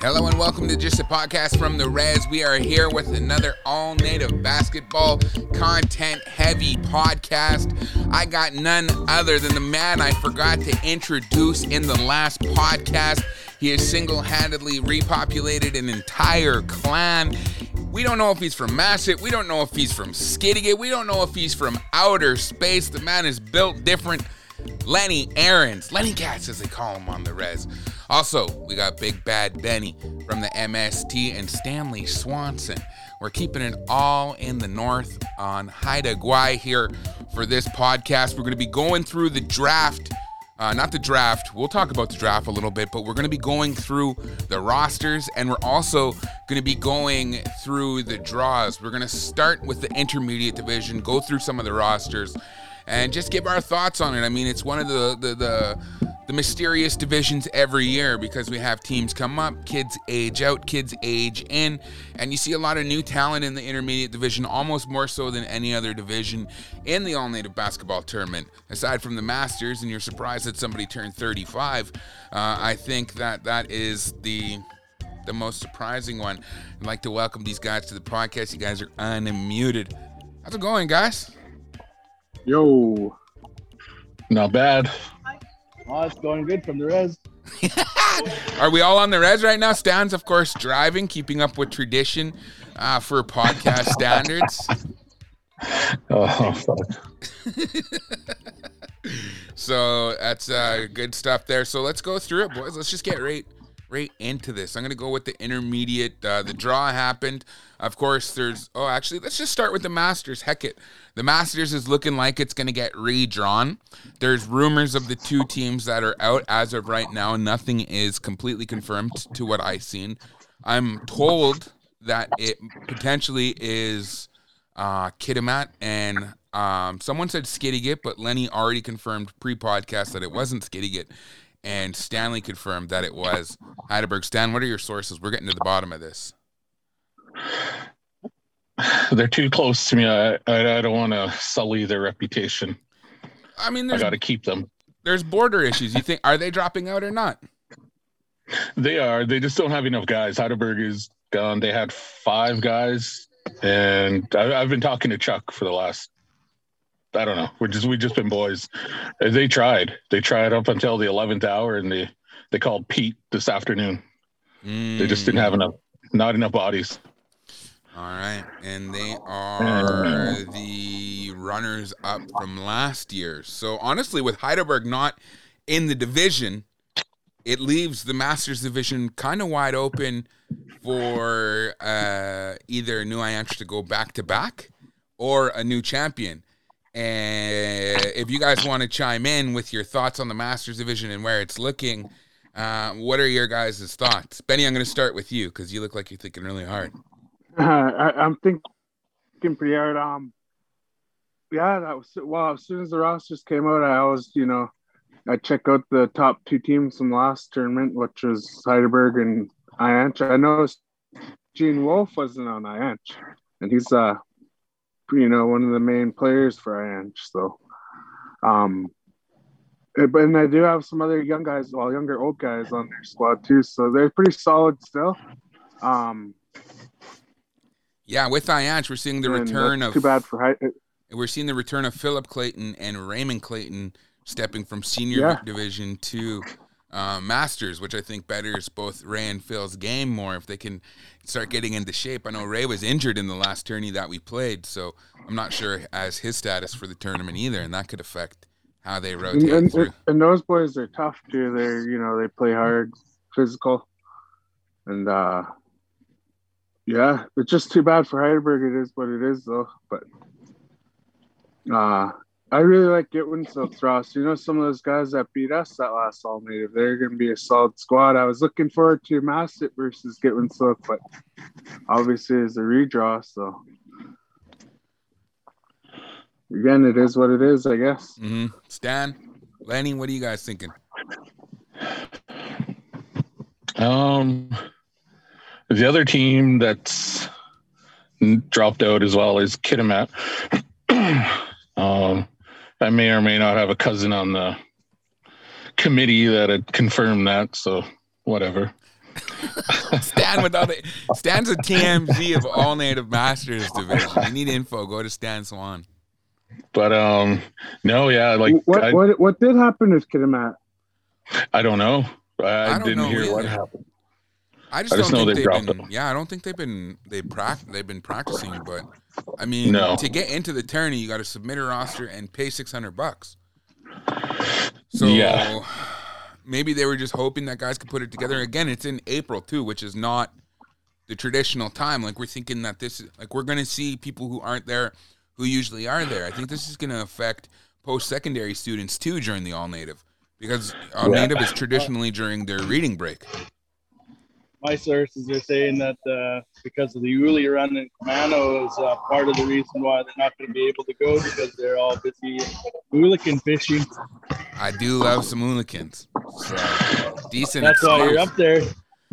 Hello and welcome to Just a Podcast from the Res. We are here with another all native basketball content heavy podcast. I got none other than the man I forgot to introduce in the last podcast. He has single handedly repopulated an entire clan. We don't know if he's from Masset. We don't know if he's from Skidegate. We don't know if he's from outer space. The man is built different. Lenny Arens, Lenny Cats as they call him on the res. Also, we got Big Bad Benny from the MST and Stanley Swanson. We're keeping it all in the north on Haida Gwaii here for this podcast. We're going to be going through the draft. Uh, not the draft. We'll talk about the draft a little bit, but we're going to be going through the rosters and we're also going to be going through the draws. We're going to start with the intermediate division, go through some of the rosters, and just give our thoughts on it. I mean, it's one of the the the, the mysterious divisions every year because we have teams come up, kids age out, kids age in, and you see a lot of new talent in the intermediate division, almost more so than any other division in the all native basketball tournament. Aside from the Masters, and you're surprised that somebody turned 35, uh, I think that that is the the most surprising one. I'd like to welcome these guys to the podcast. You guys are unmuted. How's it going, guys? Yo. Not bad. Oh, it's going good from the res. Are we all on the res right now? Stan's, of course, driving, keeping up with tradition uh, for podcast standards. Oh, fuck. So that's uh, good stuff there. So let's go through it, boys. Let's just get right right into this. I'm gonna go with the intermediate. Uh, the draw happened. Of course, there's. Oh, actually, let's just start with the Masters. Heck it, the Masters is looking like it's gonna get redrawn. There's rumors of the two teams that are out as of right now. Nothing is completely confirmed to what I've seen. I'm told that it potentially is uh, Kitimat and um, someone said Skidegate, but Lenny already confirmed pre-podcast that it wasn't Skidegate, and Stanley confirmed that it was Hydaburg. Stan, what are your sources? We're getting to the bottom of this. They're too close to me. I I, I don't want to sully their reputation. I mean, I got to keep them. there's border issues. You think are they dropping out or not? They are. They just don't have enough guys. Hydaburg is gone. They had five guys, and I, I've been talking to Chuck for the last. I don't know. We're just we just been boys. Uh, They tried. They tried up until the eleventh hour, and they they called Pete this afternoon. They just didn't have enough. Not enough bodies. All right, and they are the runners up from last year. So honestly, with Hydaburg not in the division, it leaves the Masters division kind of wide open for uh, either New Aiyansh to go back to back or a new champion. And if you guys want to chime in with your thoughts on the Masters division and where it's looking, uh, what are your guys' thoughts? Benny, I'm going to start with you because you look like you're thinking really hard. I, I'm thinking pretty hard. Um, yeah, that was well. As soon as the rosters came out, I always, you know, I check out the top two teams from last tournament, which was Hydaburg and Aiyansh. I know Gene Wolf wasn't on Aiyansh, and he's uh, you know, one of the main players for Aiyansh. So, um, but and I do have some other young guys, well, younger old guys on their squad too. So they're pretty solid still. Um, Yeah, with Aiyansh, we're seeing the return of too bad for Hei- we're seeing the return of Philip Clayton and Raymond Clayton stepping from senior Yeah. division to uh, masters, which I think betters both Ray and Phil's game more if they can start getting into shape. I know Ray was injured in the last tourney that we played, so I'm not sure as his status for the tournament either, and that could affect how they and, rotate and, through. and those boys are tough too. They're you know they play hard, physical, and uh yeah, it's just too bad for Hydaburg. It is what it is though. But uh I really like Gitwin Silks Ross. You know some of those guys that beat us that last all native. They're gonna be a solid squad. I was looking forward to Masset versus Gitwinksihlkw, but obviously it's a redraw, so again it is what it is, I guess. hmm Stan, Lenny, what are you guys thinking? Um, the other team that's dropped out as well is Kitimat. um, I may or may not have a cousin on the committee that had confirmed that. So whatever. Stan with all the Stan's a TMZ of all native masters division. You need info, go to Stan Swan. But um, no, yeah, like what I, what what did happen to Kitimat? I don't know. I, I don't didn't know hear what happened. I just, I just don't think they have been. him. Yeah, I don't think they've been they prac they've been practicing. But I mean, No. to get into the tourney, you got to submit a roster and pay six hundred bucks. So Yeah. maybe they were just hoping that guys could put it together. Again, it's in April too, which is not the traditional time. Like we're thinking that this is like we're going to see people who aren't there who usually are there. I think this is going to affect post secondary students too during the all native because all Yeah. native is traditionally during their reading break. My sources are saying that uh, because of the Uli run in Camano is uh, part of the reason why they're not going to be able to go because they're all busy hooligan fishing. I do love some hooligans. So decent. That's why you're up there.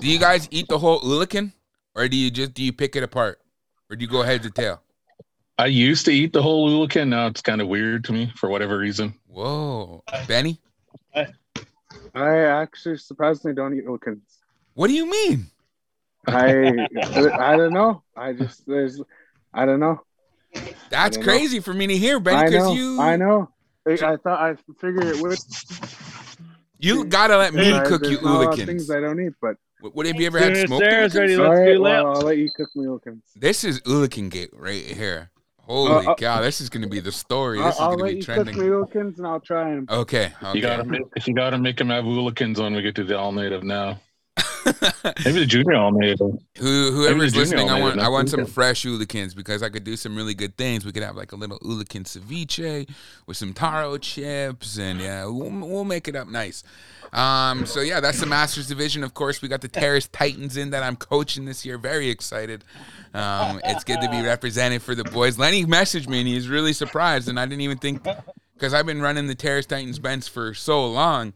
do you guys eat the whole hooligan, or do you just do you pick it apart, or do you go head to tail? I used to eat the whole Ulican. Now it's kind of weird to me for whatever reason. Whoa, Benny, I actually surprisingly don't eat Wilkins. what do you mean? I I don't know. I just there's I don't know. That's don't know. crazy for me to hear, Benny, because you I know. I, I thought I figured it would. you gotta let me I- cook there's you not a lot of things I don't eat, but What, what have you ever had Sarah- smoked Sarah's hooligans? ready to- Let's right, do well. I'll let you cook me Wilkins. This is hooligan gate right here. Holy Uh, uh, cow, this is gonna be the story. I'll, This is I'll gonna let be you trending. cook me Wilkins, and I'll try them. Okay, okay. You gotta make, if you gotta make them have Ulicans when we get to the all native now. Maybe the junior all native. Who whoever's listening, I want I want some fresh hooligans because I could do some really good things. We could have like a little hooligan ceviche with some taro chips, and yeah, we'll, we'll make it up nice. Um, so yeah, that's the Masters division. Of course, we got the Terrace Titans in that I'm coaching this year. Very excited. Um, it's good to be represented for the boys. Lenny messaged me and he's really surprised, and I didn't even think because I've been running the Terrace Titans bench for so long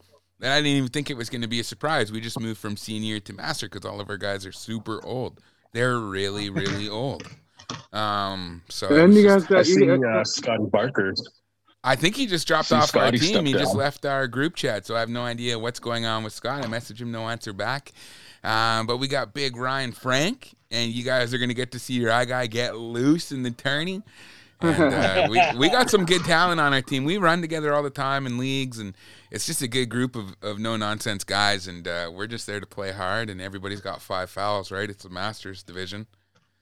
I didn't even think it was going to be a surprise. We just moved from senior to master because all of our guys are super old. They're really, really old. Um, so it And was you guys got see you, uh, Scotty Barker. I think he just dropped See off our team. stepped He just left our group chat, so I have no idea what's going on with Scott. I messaged him, no answer back. Um, but we got Big Ryan Frank, and you guys are going to get to see your eye guy get loose in the tourney. And uh, we, we got some good talent on our team. We run together all the time in leagues, and it's just a good group of, of no nonsense guys. And uh, we're just there to play hard, and everybody's got five fouls, right? It's a Masters division.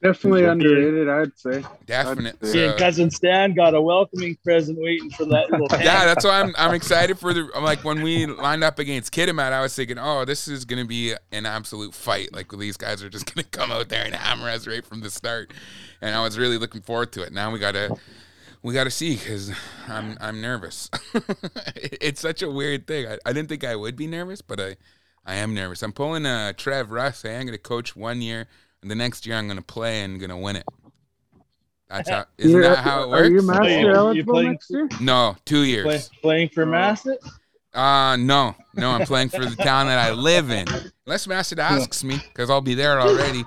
definitely underrated, I'd say. Definitely. That's- See, so- and cousin Stan got a welcoming present waiting for that little. yeah, that's why I'm I'm excited for the I'm like when we lined up against Kitimat, I was thinking, oh, this is gonna be an absolute fight. Like these guys are just gonna come out there and hammer us right from the start, and I was really looking forward to it. Now we gotta we gotta see because I'm I'm nervous. it's such a weird thing. I, I didn't think I would be nervous, but I I am nervous. I'm pulling a Trev Russ. Hey, I'm gonna coach one year, and the next year I'm gonna play and gonna win it. That's how isn't You're- that how it works? Are you works? master you- you eligible playing- next year? No, two years. Play, playing for oh. Masset. Uh no, no, I'm playing for the town that I live in. Unless Masset asks me, because I'll be there already.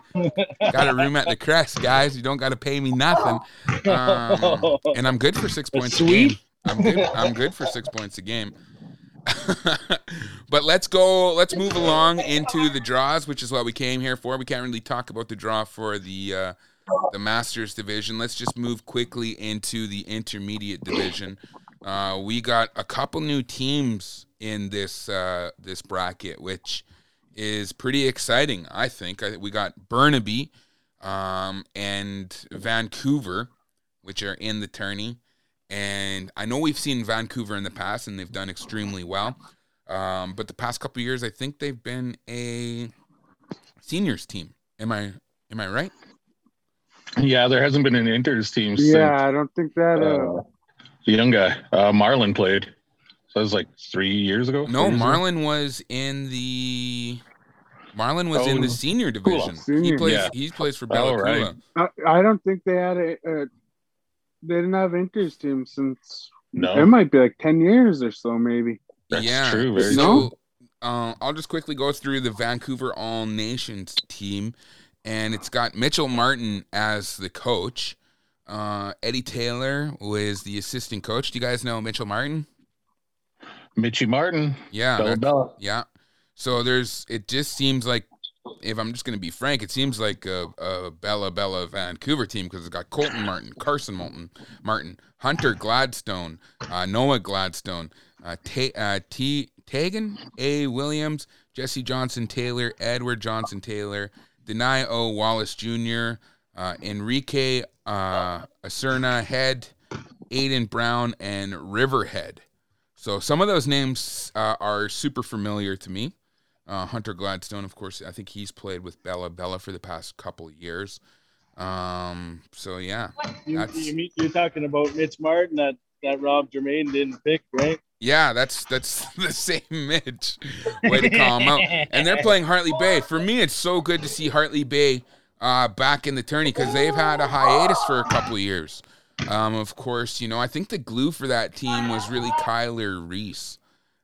Got a room at the Crest, guys. You don't got to pay me nothing, um, and I'm good for six points a game. I'm good. I'm good for six points a game. but let's go. Let's move along into the draws, which is what we came here for. We can't really talk about the draw for the uh, the Masters division. Let's just move quickly into the intermediate division. Uh, we got a couple new teams in this uh, this bracket, which is pretty exciting. I think I, we got Burnaby um, and Vancouver, which are in the tourney. And I know we've seen Vancouver in the past, and they've done extremely well. Um, but the past couple of years, I think they've been a seniors team. Am I am I right? Yeah, there hasn't been an Inters team since Yeah, I don't think that. Uh, uh, the young guy, uh, Marlon, played. So that was like three years ago. No, four years ago? Was in the Marlon was in Oh, the senior division. He Senior. plays Yeah. he plays for Oh, Bella Coola. right. I, I don't think they had a. Uh, they didn't have Inters him since. No. It might be like ten years or so, maybe. That's yeah. true, very so, uh, I'll just quickly go through the Vancouver All Nations team, and it's got Mitchell Martin as the coach. Uh, Eddie Taylor was the assistant coach. Do you guys know Mitchell Martin? Mitchie Martin. Yeah, Bella Bella. yeah. So there's. It just seems like, if I'm just gonna be frank, it seems like a, a Bella Bella Vancouver team because it's got Colton Martin, Carson Martin, Martin, Hunter Gladstone, uh, Noah Gladstone, uh, Ta- uh, T. Tegan A. Williams, Jesse Johnson Taylor, Edward Johnson Taylor, Denai O. Wallace Jr., uh, Enrique uh, Acerna Head, Aiden Brown, and Riverhead. So some of those names uh, are super familiar to me. Uh, Hunter Gladstone, of course, I think he's played with Bella Bella for the past couple of years. Um, so yeah, You, you, you're talking about Mitch Martin that, that Rob Germain didn't pick, right? yeah, that's that's the same Mitch. Way to call him out. And they're playing Hartley Bay. For me, it's so good to see Hartley Bay uh, back in the tourney because they've had a hiatus for a couple of years. Um, of course, you know I think the glue for that team was really Kyler Reese.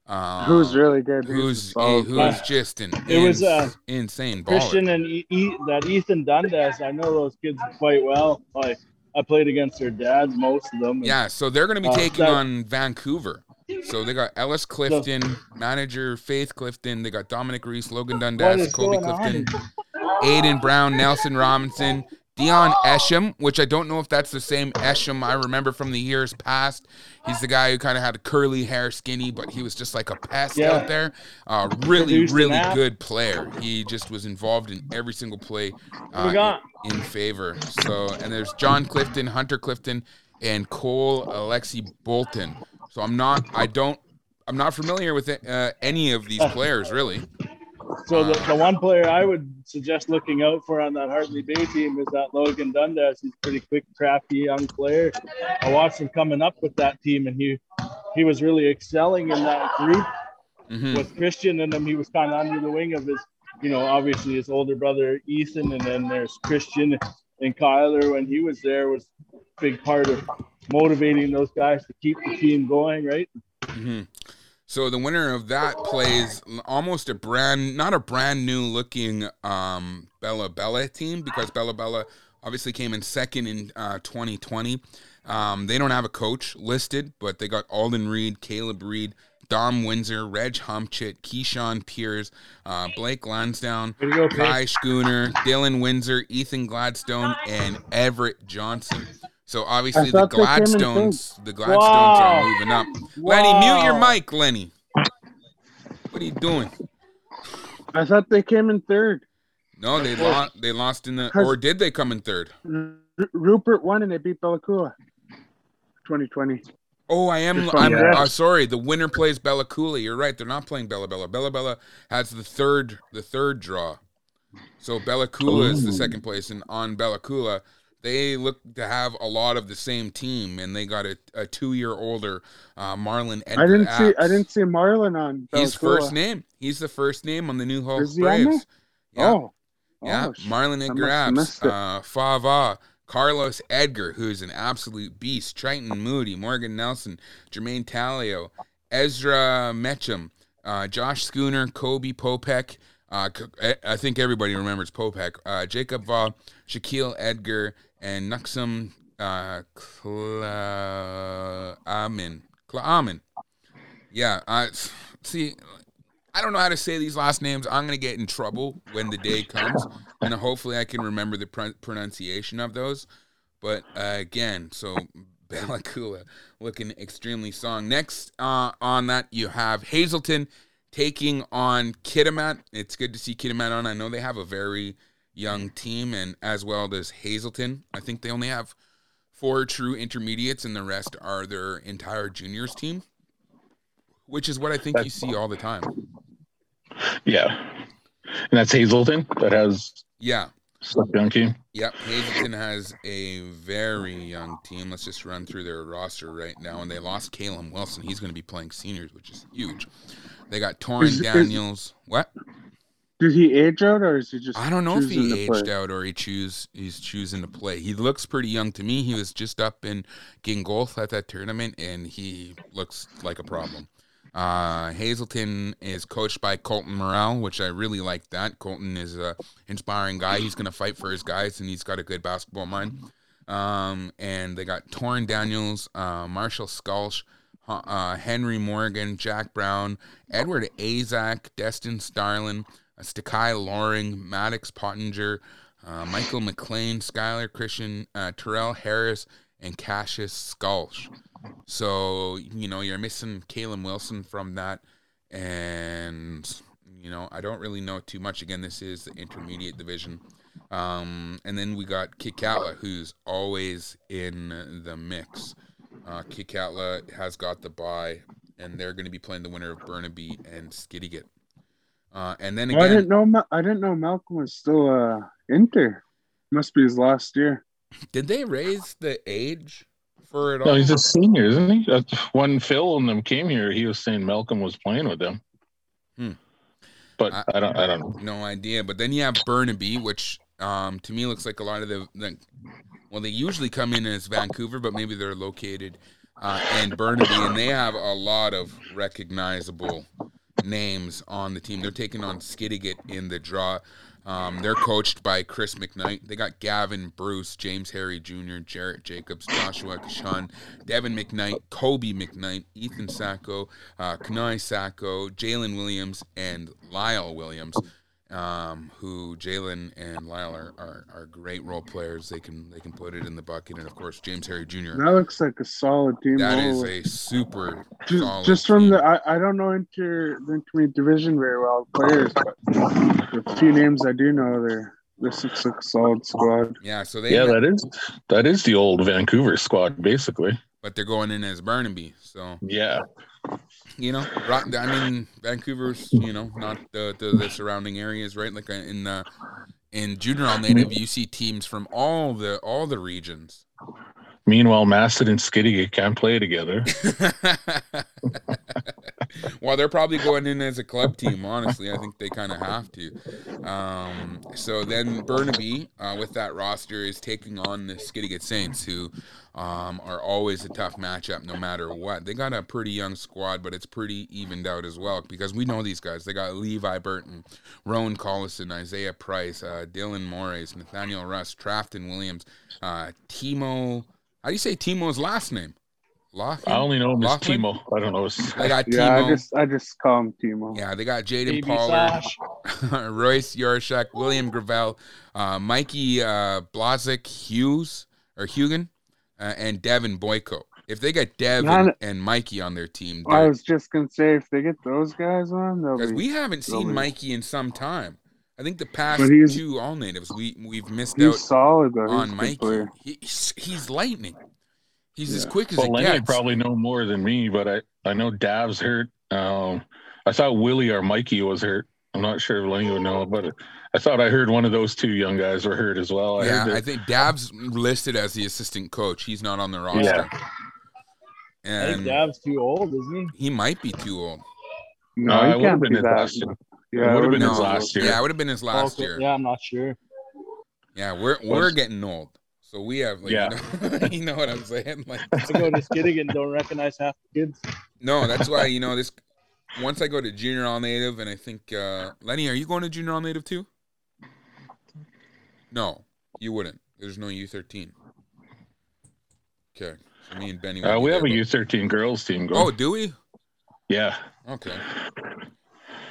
Um, Who's really good? who's solid who's just an It was, uh, insane baller. Christian and e- e- that Ethan Dundas, I know those kids quite well. I, I played against their dads, most of them. Yeah, so they're going to be Uh, taking that- on Vancouver. So they got Ellis Clifton, manager Faith Clifton. They got Dominic Reese, Logan Dundas, Kobe Clifton, on? Aiden Brown, Nelson Robinson, Dion Esham, which I don't know if that's the same Esham I remember from the years past. He's the guy who kind of had a curly hair, skinny, but he was just like a pest Yeah. out there. Uh, really, really good player. He just was involved in every single play uh, in, in favor. So, and there's John Clifton, Hunter Clifton, and Cole Alexi Bolton. So I'm not, I don't, I'm not familiar with uh, any of these players really. So the, the one player I would suggest looking out for on that Hartley Bay team is that Logan Dundas. He's a pretty quick, crafty young player. I watched him coming up with that team, and he he was really excelling in that group hmm with Christian in him. He was kind of under the wing of his, you know, obviously his older brother Ethan, and then there's Christian and Kyler. When he was there, was a big part of motivating those guys to keep the team going, right? hmm So the winner of that plays almost a brand, not a brand new looking um, Bella Bella team because Bella Bella obviously came in second in uh, 2020. Um, they don't have a coach listed, but they got Alden Reed, Caleb Reed, Dom Windsor, Reg Humchit, Keyshawn Piers, uh, Blake Lansdowne, go, Kai Schooner, Dylan Windsor, Ethan Gladstone, and Everett Johnson. So obviously the thought they came in third. Gladstones, the Gladstones Wow. are moving up. Lenny, mute your mic, Lenny. What are you doing? I thought they came in third. No, they lost. They lost in the, or did they come in third? R- Rupert won and they beat Bella Coola. 2020. Oh, I am. I'm uh, sorry. The winner plays Bella Coola. You're right. They're not playing Bella Bella. Bella Bella has the third, the third draw. So Bella Coola is the second place, and on Bella Coola, they look to have a lot of the same team, and they got a, a two year older uh, Marlon Edgar. I didn't see I didn't see Marlon on. He's first name. He's the first name on the New Hope Is he on Braves. Yeah. Oh. Yeah, Oh, Marlon Edgar Apps, uh, Fava, Carlos Edgar, who's an absolute beast, Triton Moody, Morgan Nelson, Jermaine Talio, Ezra Metcham, uh, Josh Schooner, Kobe Popek. Uh, C- I- think everybody remembers Popek. Uh, Jacob Va, Shaquille Edgar, and Nuxum uh, Klaamin. Klaamin. Yeah, I see, I don't know how to say these last names. I'm going to get in trouble when the day comes, and hopefully I can remember the pr- pronunciation of those. But uh, again, so Bella looking extremely strong. Next uh, on that, you have Hazelton taking on Kitimat. It's good to see Kitimat on. I know they have a very young team, and as well as Hazelton. I think they only have four true intermediates, and the rest are their entire juniors team, which is what I think you see all the time. Yeah. And that's Hazelton that has Yeah. young team. Yep, Hazelton has a very young team. Let's just run through their roster right now. And they lost Caleb Wilson. He's going to be playing seniors, which is huge. They got Torrin is- Daniels. What? Did he age out or is he just? I don't know if he to play? aged out or he choose he's choosing to play. He looks pretty young to me. He was just up in Gingolx at that tournament, and he looks like a problem. Uh, Hazelton is coached by Colton Morrell, which I really like. That Colton is a inspiring guy. He's going to fight for his guys, and he's got a good basketball mind. Um, and they got Torrin Daniels, uh, Marshall Skulsh, uh, Henry Morgan, Jack Brown, Edward Azak, Destin Starlin, Stakai Loring, Maddox Pottinger, uh, Michael McLean, Skylar Christian, uh, Terrell Harris, and Cassius Skulsh. So, you know, you're missing Kalen Wilson from that. And, you know, I don't really know too much. Again, this is the intermediate division. Um, and then we got Kitkatla, who's always in the mix. Uh, Kitkatla has got the bye, and they're going to be playing the winner of Burnaby and Skidegate. Uh, and then again, Oh, I didn't know. Ma- I didn't know Malcolm was still uh Inter. Must be his last year. did they raise the age for it all? No, he's a senior, isn't he? Uh, When Phil and them came here, he was saying Malcolm was playing with them. Hmm. But I- I, don't. I don't know. no idea. But then you have Burnaby, which um, to me looks like a lot of the, the well, they usually come in as Vancouver, but maybe they're located uh, in Burnaby, and they have a lot of recognizable names on the team. They're taking on Skidegate in the draw. Um, they're coached by Chris McKnight. They got Gavin Bruce, James Harry Jr., Jarrett Jacobs, Joshua Kashan, Devin McKnight, Kobe McKnight, Ethan Sacco, uh, Kanai Sacco, Jalen Williams, and Lyle Williams. Um, who Jalen and Lyle are, are, are great role players. They can they can put it in the bucket, and of course James Harry Jr. That looks like a solid team. That is a super just, solid just from team. the. I, I don't know inter the intermediate division very well players, but the few names I do know, they're this looks like a solid squad. yeah. So they Yeah, that is that is the old Vancouver squad, basically. but they're going in as Burnaby. So Yeah. You know, I mean, Vancouver's you know not the the, the surrounding areas, right? Like uh, in the in junior all native, you see teams from all the all the regions. Meanwhile, Maston and Skiddy can't play together. well, they're probably going in as a club team. Honestly, I think they kind of have to. Um, so then Burnaby, uh, with that roster, is taking on the Skidegate Saints, who um, are always a tough matchup no matter what. They got a pretty young squad, but it's pretty evened out as well because we know these guys. They got Levi Burton, Roan Collison, Isaiah Price, uh, Dylan Morris, Nathaniel Russ, Trafton Williams, uh, Timo. How do you say Timo's last name? Laughlin? I only know him as Laughlin? Timo. I don't know his. They got Yeah, I just I just call him Timo. Yeah, they got Jaden Baby Pollard, Royce Yorshak, William Gravel, uh, Mikey uh, Blazik Hughes or Hugan, uh, and Devin Boyko. If they get Devin None- and Mikey on their team, I was just gonna say if they get those guys on, because be. we haven't seen Really? Mikey in some time. I think the past But he's- two all natives we we've missed he's out solid though. He's on a good Mikey. He, he's, he's lightning. He's as quick as Well, it gets. probably know more than me, but I I know Dav's hurt. Um, I thought Willie or Mikey was hurt. I'm not sure if Lenny would know, but I thought I heard one of those two young guys were hurt as well. I yeah, heard I think Dab's listed as the assistant coach. He's not on the roster. Yeah. I think And Dav's too old, isn't he? he might be too old. No, Uh, he it would have can't been be that. Last year. Yeah, It would've been would've his last year. Yeah, it would have been his last Okay, year. Yeah, I'm not sure. Yeah, we're we're getting old, so we have like Yeah. you, know, you know what I'm saying. Like, I go to Skiddigan and don't recognize half the kids. no, that's why you know this. Once I go to junior all native, and I think uh, Lenny, are you going to junior all native too? No, you wouldn't. There's no U13. Okay, so me and Benny. will Uh, be we there, have a but- U13 girls team Going. Oh, do we? yeah. Okay.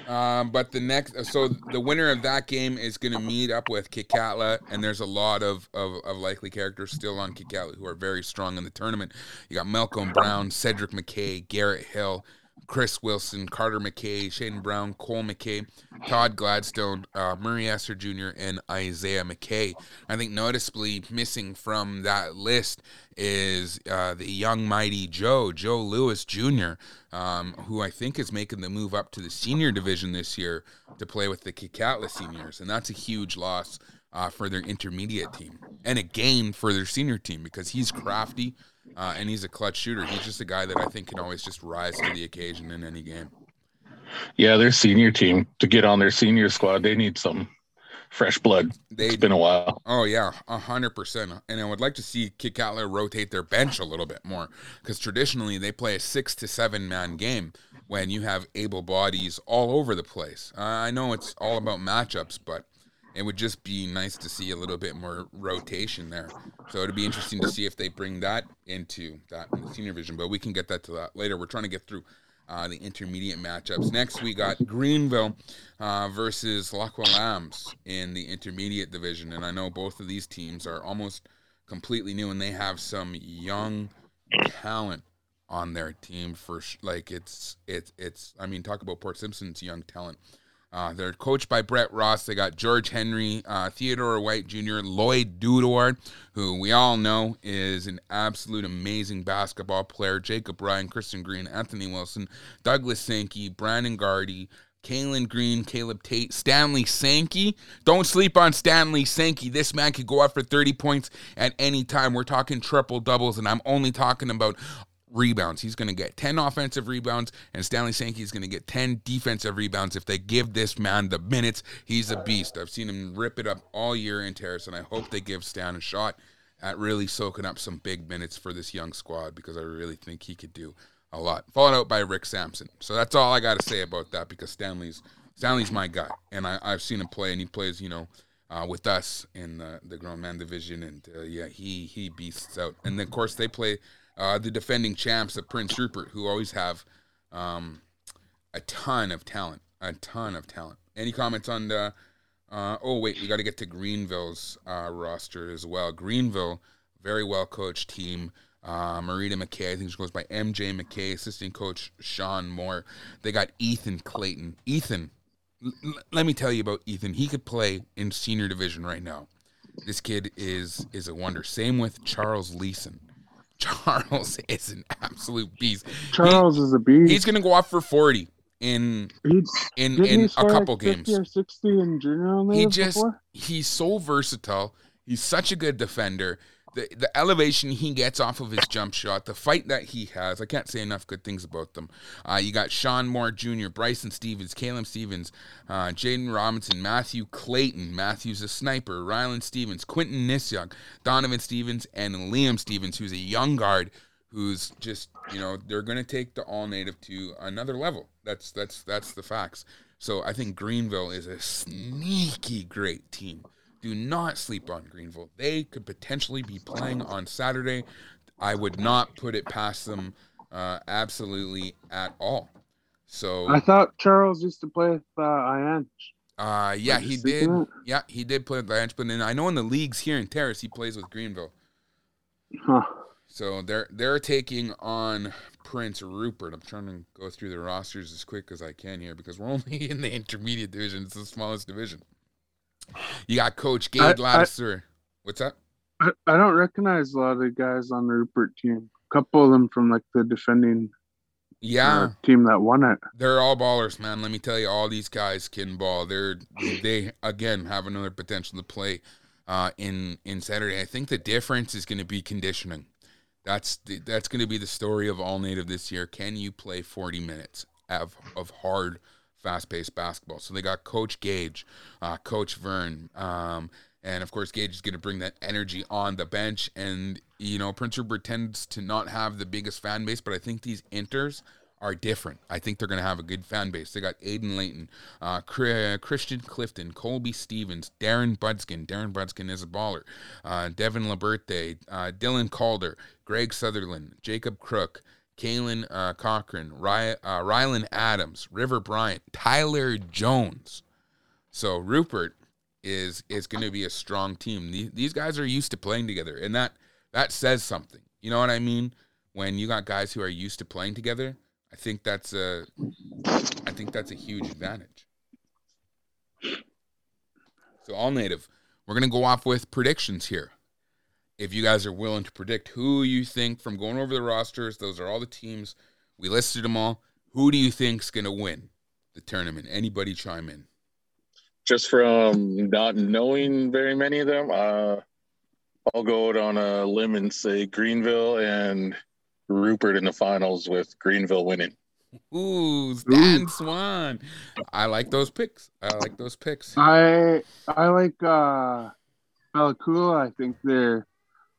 Um, but the next, so the winner of that game is going to meet up with Kitkatla, and there's a lot of, of, of likely characters still on Kitkatla who are very strong in the tournament. You got Malcolm Brown, Cedric McKay, Garrett Hill, Chris Wilson, Carter McKay, Shaden Brown, Cole McKay, Todd Gladstone, uh, Murray Esser Jr., and Isaiah McKay. I think noticeably missing from that list is uh, the young mighty Joe, Joe Lewis Jr., um, who I think is making the move up to the senior division this year to play with the Kitkatla seniors. And that's a huge loss uh, for their intermediate team and a gain for their senior team because he's crafty uh, and he's a clutch shooter. He's just a guy that I think can always just rise to the occasion in any game. Yeah, their senior team to get on their senior squad, they need some fresh blood. They It's been a while. Oh yeah, a hundred percent. And I would like to see Kitkatla rotate their bench a little bit more because traditionally they play a six to seven man game when you have able bodies all over the place. Uh, I know it's all about matchups, but it would just be nice to see a little bit more rotation there. So it'd be interesting to see if they bring that into that in the senior vision. But we can get that to that later. We're trying to get through uh, the intermediate matchups. Next, we got Greenville uh, versus Lax Kw'alaams in the intermediate division, and I know both of these teams are almost completely new, and they have some young talent on their team for sh- like it's it's it's I mean talk about Port Simpson's young talent. Uh, they're coached by Brett Ross. They got George Henry, uh, Theodore White Jr., Lloyd Dudor, who we all know is an absolute amazing basketball player. Jacob Ryan, Kristen Green, Anthony Wilson, Douglas Sankey, Brandon Gardy, Kalen Green, Caleb Tate, Stanley Sankey. Don't sleep on Stanley Sankey. This man could go out for 30 points at any time. We're talking triple doubles, and I'm only talking about rebounds. He's going to get 10 offensive rebounds, and Stanley Sankey is going to get 10 defensive rebounds if they give this man the minutes. He's a beast. I've seen him rip it up all year in Terrace, and I hope they give Stan a shot at really soaking up some big minutes for this young squad because I really think he could do a lot. Followed out by Rick Sampson. So that's all I got to say about that because Stanley's Stanley's my guy, and I, I've seen him play, and he plays, you know. Uh, with us in the, the grown man division, and uh, yeah, he he beasts out. And then, of course, they play uh, the defending champs of Prince Rupert, who always have um, a ton of talent, a ton of talent. Any comments on the? Uh, oh wait, we got to get to Greenville's uh, roster as well. Greenville, very well coached team. Uh, Marita McKay, I think she goes by MJ McKay, assistant coach Sean Moore. They got Ethan Clayton. Ethan, l- let me tell you about Ethan. He could play in senior division right now. This kid is is a wonder. Same with Charles Leeson. Charles is an absolute beast. Charles he, is a beast. He's gonna go off for forty in He's, in in a couple like games. or sixty in junior He just before? he's so versatile. He's such a good defender. The the elevation he gets off of his jump shot, the fight that he has, I can't say enough good things about them. Uh, you got Sean Moore Jr., Bryson Stevens, Caleb Stevens, uh, Jaden Robinson, Matthew Clayton, Matthew's a sniper, Rylan Stevens, Quentin Nisyuk, Donovan Stevens, and Liam Stevens, who's a young guard who's just you know they're going to take the all native to another level. That's that's that's the facts. So I think Greenville is a sneaky great team. Do not sleep on Greenville. They could potentially be playing on Saturday. I would not put it past them uh, absolutely at all. So I thought Charles used to play with uh, Ian. uh, yeah, he did. that? Yeah, he did play with the Ranch, but then I know in the leagues here in Terrace, he plays with Greenville. Huh. So they're they're taking on Prince Rupert. I'm trying to go through the rosters as quick as I can here because we're only in the intermediate division. It's the smallest division. You got Coach I- Ladisser. What's up? I, I don't recognize a lot of the guys on the Rupert team. A couple of them from like the defending Yeah, uh, team that won it. they're all ballers, man. Let me tell you, all these guys can ball. They're they again have another potential to play uh, in in Saturday. I think the difference is going to be conditioning. That's the, that's going to be the story of all native this year. Can you play 40 minutes of of hard, fast paced basketball? So they got Coach Gage, uh, Coach Vern, um, and of course Gage is going to bring that energy on the bench. And you know Prince Rupert tends to not have the biggest fan base, but I think these inters are different. I think they're going to have a good fan base. They got Aiden Layton, uh, Christian Clifton, Colby Stevens, Darren Budskin. Darren Budskin is a baller. Uh, Devin Liberte, uh, Dylan Calder, Greg Sutherland, Jacob Crook, Kalen uh, Cochran, Ry- uh, Rylan Adams, River Bryant, Tyler Jones. So Rupert is is going to be a strong team. The- These guys are used to playing together, and that that says something. You know what I mean? When you got guys who are used to playing together, I think that's a I think that's a huge advantage. So all native, we're gonna go off with predictions here. If you guys are willing to predict who you think from going over the rosters, those are all the teams we listed them all. Who do you think's gonna win the tournament? Anybody chime in? Just from not knowing very many of them, uh, I'll go out on a limb and say Greenville and Rupert in the finals with Greenville winning. Ooh, Stan Swan. I like those picks. I like those picks. I I like uh Bella Coola. I think they're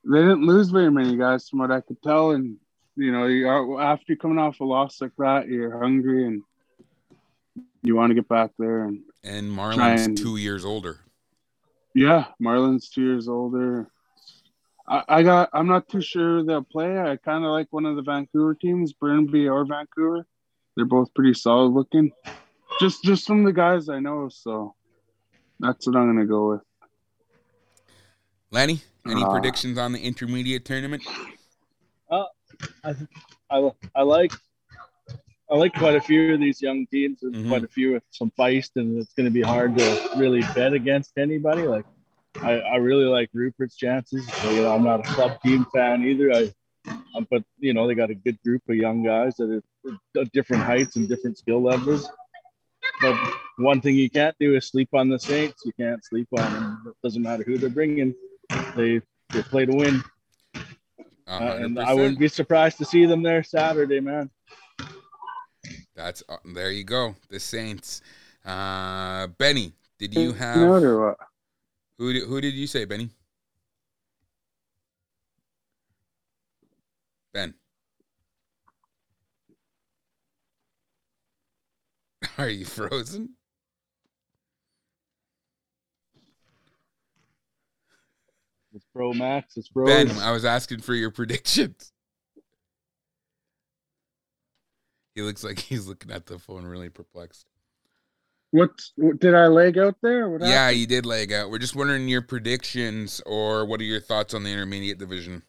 they didn't lose very many guys from what I could tell, and you know, you are, after you're coming off a loss like that, you're hungry and you want to get back there. And And Marlon's and- two years older. Yeah, Marlon's two years older. I, I got. I'm not too sure they'll play. I kind of like one of the Vancouver teams, Burnaby or Vancouver. They're both pretty solid looking. Just just from the guys I know, so that's what I'm gonna go with. Lenny, any Uh, predictions on the intermediate tournament? I, I, I like I like quite a few of these young teams. There's Mhm. quite a few with some feist, and it's going to be hard to really bet against anybody. Like I, I really like Rupert's chances. So, you know, I'm not a club team fan either. I, um, but you know, they got a good group of young guys that are at different heights and different skill levels. But one thing you can't do is sleep on the Saints. You can't sleep on them. It doesn't matter who they're bringing. They they play to win. Uh, and I wouldn't be surprised to see them there Saturday, man. That's uh, there you go. The Saints. Uh, Benny, did you You have know what? who? Did, who did you say, Benny? Ben. Are you frozen? It's Pro Max. It's bro. Ben, I was asking for your predictions. He looks like he's looking at the phone, really perplexed. What, what did I leg out there? What Yeah, happened? you did leg out. We're just wondering your predictions or what are your thoughts on the intermediate division?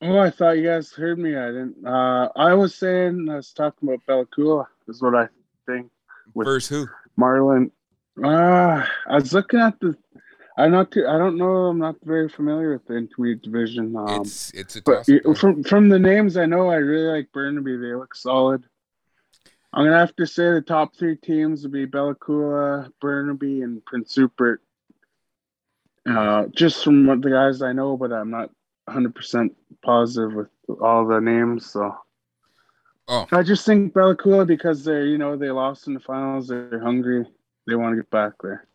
Oh, I thought you guys heard me. I didn't. Uh, I was saying I was talking about Bella Coola. Is what I think. With- First, who? Marlon. Uh, I was looking at the. I'm not. Too, I don't know. I'm not very familiar with the intermediate division. Um, it's it's a but from from the names I know, I really like Burnaby. They look solid. I'm gonna have to say the top three teams would be Bella Coola, Burnaby, and Prince Rupert. Uh, just from what the guys I know, but I'm not 100 percent positive with all the names. So Oh, I just think Bella Coola because they're you know they lost in the finals. They're hungry. They want to get back there.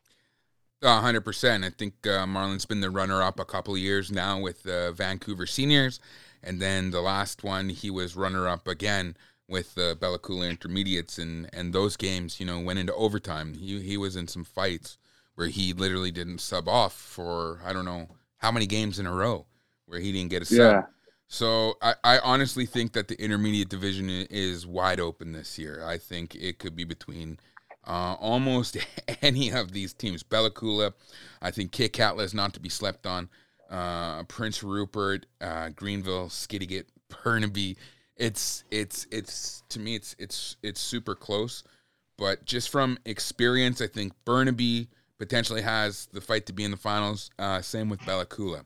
A hundred percent. I think uh, Marlon's been the runner-up a couple of years now with the Vancouver Seniors, and then the last one he was runner-up again with uh, the Bella Coola Intermediates, and and those games, you know, went into overtime. He he was in some fights where he literally didn't sub off for I don't know how many games in a row where he didn't get a sub. Yeah. So I, I honestly think that the intermediate division is wide open this year. I think it could be between uh, almost any of these teams. Bella Coola, I think Kitkatla is not to be slept on. Uh, Prince Rupert, uh, Greenville, Skidegate, Burnaby. It's it's it's to me it's it's it's super close. But just from experience, I think Burnaby potentially has the fight to be in the finals. Uh, same with Bella Coola,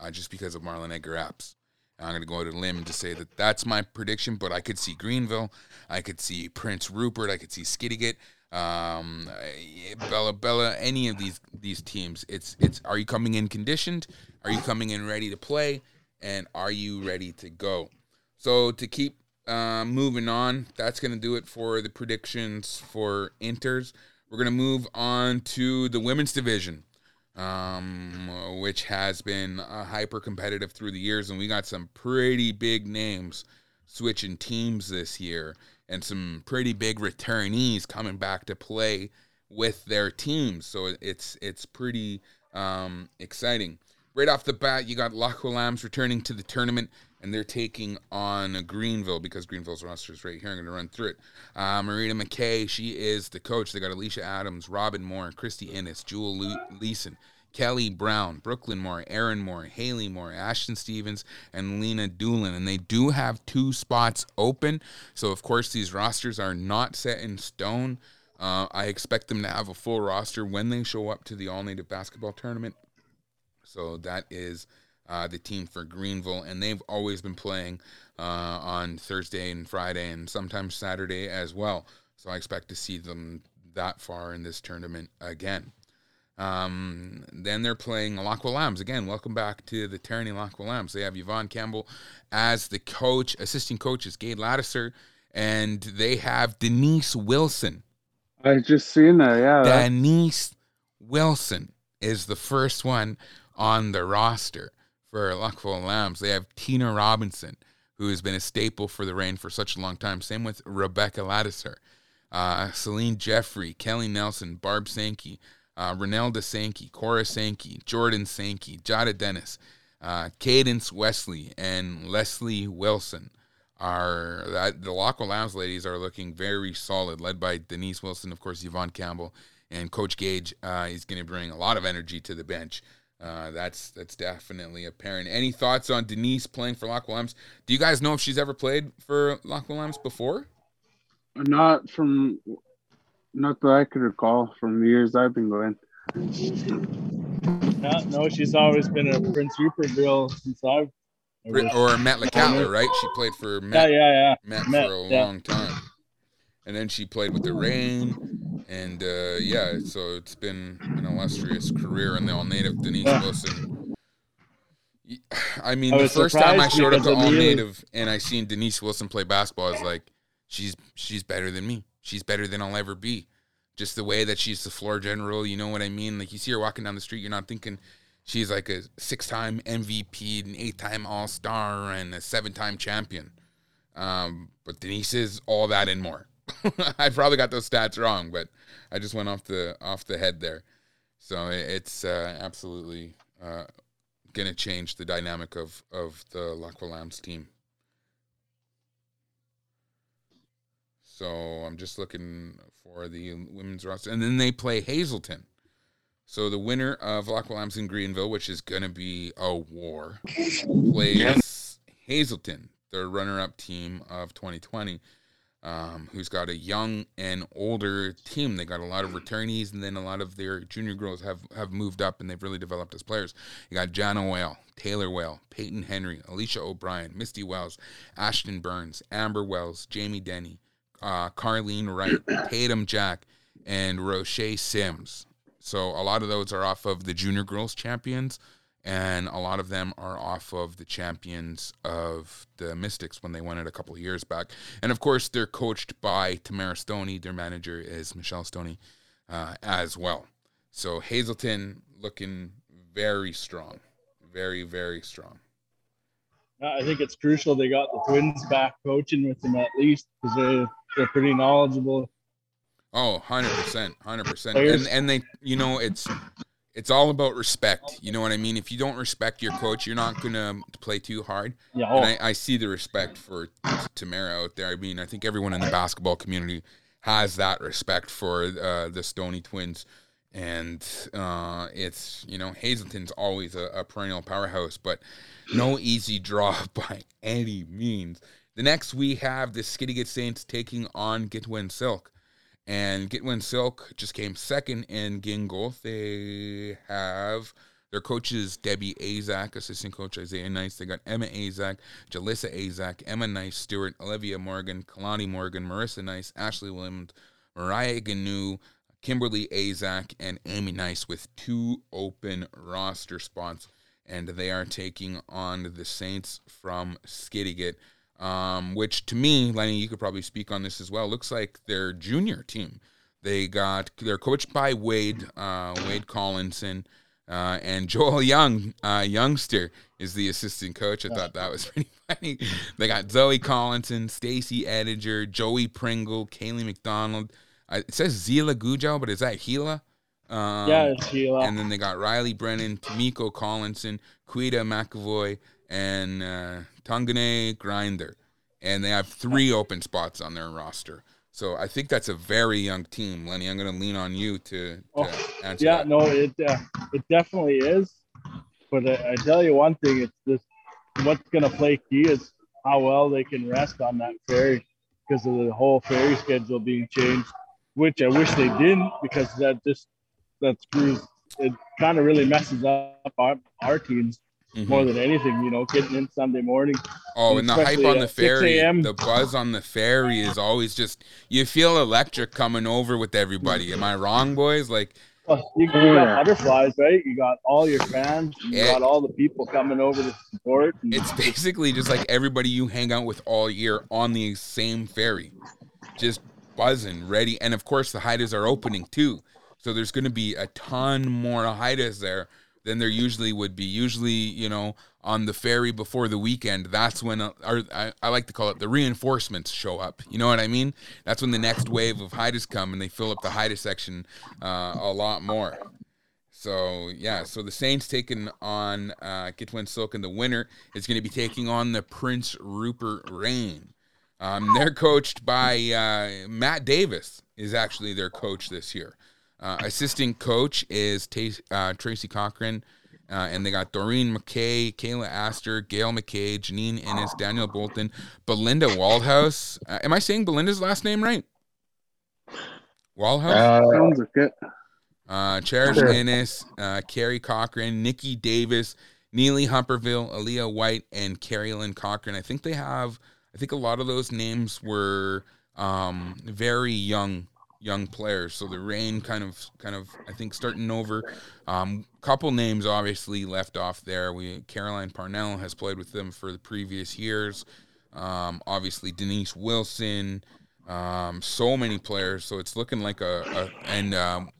uh, just because of Marlon Edgar Apps. I'm going to go out on a limb to say that that's my prediction, but I could see Greenville. I could see Prince Rupert. I could see Skidegate. Um, eh, Bella Bella, any of these these teams. It's it's. Are you coming in conditioned? Are you coming in ready to play? And are you ready to go? So to keep uh, moving on, that's to do it for the predictions for Inters. We're to move on to the women's division um, which has been uh, hyper competitive through the years, and we got some pretty big names switching teams this year, and some pretty big returnees coming back to play with their teams. So it's it's pretty um, exciting. Right off the bat, you got Lax Kw'alaams returning to the tournament, and they're taking on Greenville because Greenville's roster is right here. I'm going to run through it. Uh, Marina McKay, she is the coach. They got Alicia Adams, Robin Moore, Christy Innes, Jewel Lu- Leeson, Kelly Brown, Brooklyn Moore, Aaron Moore, Haley Moore, Ashton Stevens, and Lena Doolin. And they do have two spots open. So, of course, these rosters are not set in stone. Uh, I expect them to have a full roster when they show up to the All Native Basketball Tournament. So that is uh, the team for Greenville, and they've always been playing uh, on Thursday and Friday, and sometimes Saturday as well. So I expect to see them that far in this tournament again. Um, then they're playing Lax Kw'alaams again. Welcome back to the Tyranny Lax Kw'alaams. They have Yvonne Campbell as the coach. Assistant coach is Gage Lattiser, and they have Denise Wilson. I just seen that. Yeah. Denise Wilson is the first one on the roster for Lax Kw'alaams. They have Tina Robinson, who has been a staple for the Rain for such a long time. Same with Rebecca Lattiser, uh, Celine Jeffrey, Kelly Nelson, Barb Sankey, uh, Renelda Sankey, Cora Sankey, Jordan Sankey, Jada Dennis, uh, Cadence Wesley, and Leslie Wilson are that the Lax Kw'alaams ladies are looking very solid, led by Denise Wilson, of course, Yvonne Campbell, and Coach Gage. Uh, he's going to bring a lot of energy to the bench. Uh, that's that's definitely apparent. Any thoughts on Denise playing for Lax Kw'alaams? Do you guys know if she's ever played for Lax Kw'alaams before? Not from, not that I could recall from the years I've been going. Yeah, no, she's always been a Prince Rupert girl since I've. Or Metlakatla, right? She played for Matt, yeah, yeah. Matt Matt, for a yeah. long time, and then she played with the Reign, and uh, yeah, so it's been an illustrious career in the All Native. Denise Yeah. Wilson. I mean, I the first time I showed up to All. Native and I seen Denise Wilson play basketball, I was like, she's she's better than me. She's better than I'll ever be. Just the way that she's the floor general, you know what I mean? Like you see her walking down the street, you're not thinking she's like a six-time MVP, an eight-time All-Star, and a seven-time champion. Um, but Denise is all that and more. I probably got those stats wrong, but I just went off the off the head there. So it's uh, absolutely uh, to change the dynamic of of the Lax Kw'alaams team. So I'm just looking for the women's roster, and then they play Hazelton. So the winner of Lax Kw'alaams in Greenville, which is going to be a war, plays Hazelton, the runner-up team of 2020, um, who's got a young and older team. They got a lot of returnees, and then a lot of their junior girls have have moved up, and they've really developed as players. You got Jana Whale, Taylor Whale, Peyton Henry, Alicia O'Brien, Misty Wells, Ashton Burns, Amber Wells, Jamie Denny, uh, Carlene Wright, Tatum Jack, and Roche Sims. So a lot of those are off of the junior girls champions, and a lot of them are off of the champions of the Mystics when they won it a couple of years back. And of course, they're coached by Tamara Stoney. Their manager is Michelle Stoney uh, as well. So Hazelton looking very strong, very very strong. I think it's crucial they got the twins back coaching with them at least because they they're pretty knowledgeable. Oh, 100%, 100%. And Players- and they you know, it's it's all about respect. You know what I mean? If you don't respect your coach, you're not going to play too hard. Yeah, And oh, I, I see the respect for Tamara out there. I mean, I think everyone in the basketball community has that respect for uh, the Stoney twins. And uh, it's, you know, Hazelton's always a, a perennial powerhouse, but no easy draw by any means. The next, we have the Skidegate Saints taking on Gitwinksihlkw. And Gitwinksihlkw just came second in Gingolx. They have their coaches Debbie Azak, assistant coach Isaiah Nice. They got Emma Azak, Jalissa Azak, Emma Nice, Stewart, Olivia Morgan, Kalani Morgan, Marissa Nice, Ashley Williams, Mariah Ganu, Kimberly Azak, and Amy Nice with two open roster spots. And they are taking on the Saints from Skidegate um, which to me, Lenny, you could probably speak on this as well. Looks like their junior team. They got they're coached by Wade uh, Wade Collison uh, and Joel Young uh, youngster is the assistant coach. I thought that was pretty funny. They got Zoe Collison, Stacy Edinger, Joey Pringle, Kaylee McDonald. Uh, it says Zila Gujo, but is that Gila? Um, yeah, it's Sheila. and then they got Riley Brennan, Tamiko Collison, Quita McAvoy, and Tongane Grinder. And they have three open spots on their roster. So I think that's a very young team. Lenny, I'm going to lean on you to, to Oh, answer yeah, that. no, it uh, it definitely is. But I, I tell you one thing, it's just what's going to play key is how well they can rest on that ferry because of the whole ferry schedule being changed, which I wish they didn't because that just that screws it kind of really messes up our, our teams Mhm. more than anything. You know, getting in Sunday morning. Oh, and the hype on the ferry, the buzz on the ferry is always just, you feel electric coming over with everybody. Am I wrong, boys? Like, Plus, you, you got butterflies, right? You got all your fans, you Yeah. got all the people coming over to support. And, it's basically just like everybody you hang out with all year on the same ferry, just buzzing, ready. And of course, the Haidas are opening too, so there's going to be a ton more Haidas there than there usually would be. Usually, you know, on the ferry before the weekend, that's when, uh, or I, I like to call it the reinforcements show up. You know what I mean? That's when the next wave of Haidas come and they fill up the Haida section uh, a lot more. So yeah, so the Saints taking on uh, Gitwinksihlkw, and the winner is going to be taking on the Prince Rupert Reign. Um, they're coached by uh, Matt Davis is actually their coach this year. Uh, assistant coach is T- uh, Tracy Cochran, uh, and they got Doreen McKay, Kayla Astor, Gail McKay, Janine Ennis, Daniel Bolton, Belinda Waldhouse. Uh, am I saying Belinda's last name right? Waldhouse? Uh, Sounds like it. Uh, Cherish Sure. Ennis, uh, Carrie Cochran, Nikki Davis, Neely Humperville, Aaliyah White, and Carrie Lynn Cochran. I think they have. I think a lot of those names were um, very young young players. So the Reign kind of kind of I think starting over. Um, couple names obviously left off there. We Caroline Parnell has played with them for the previous years. Um, obviously Denise Wilson. Um, so many players. So it's looking like a, a and um,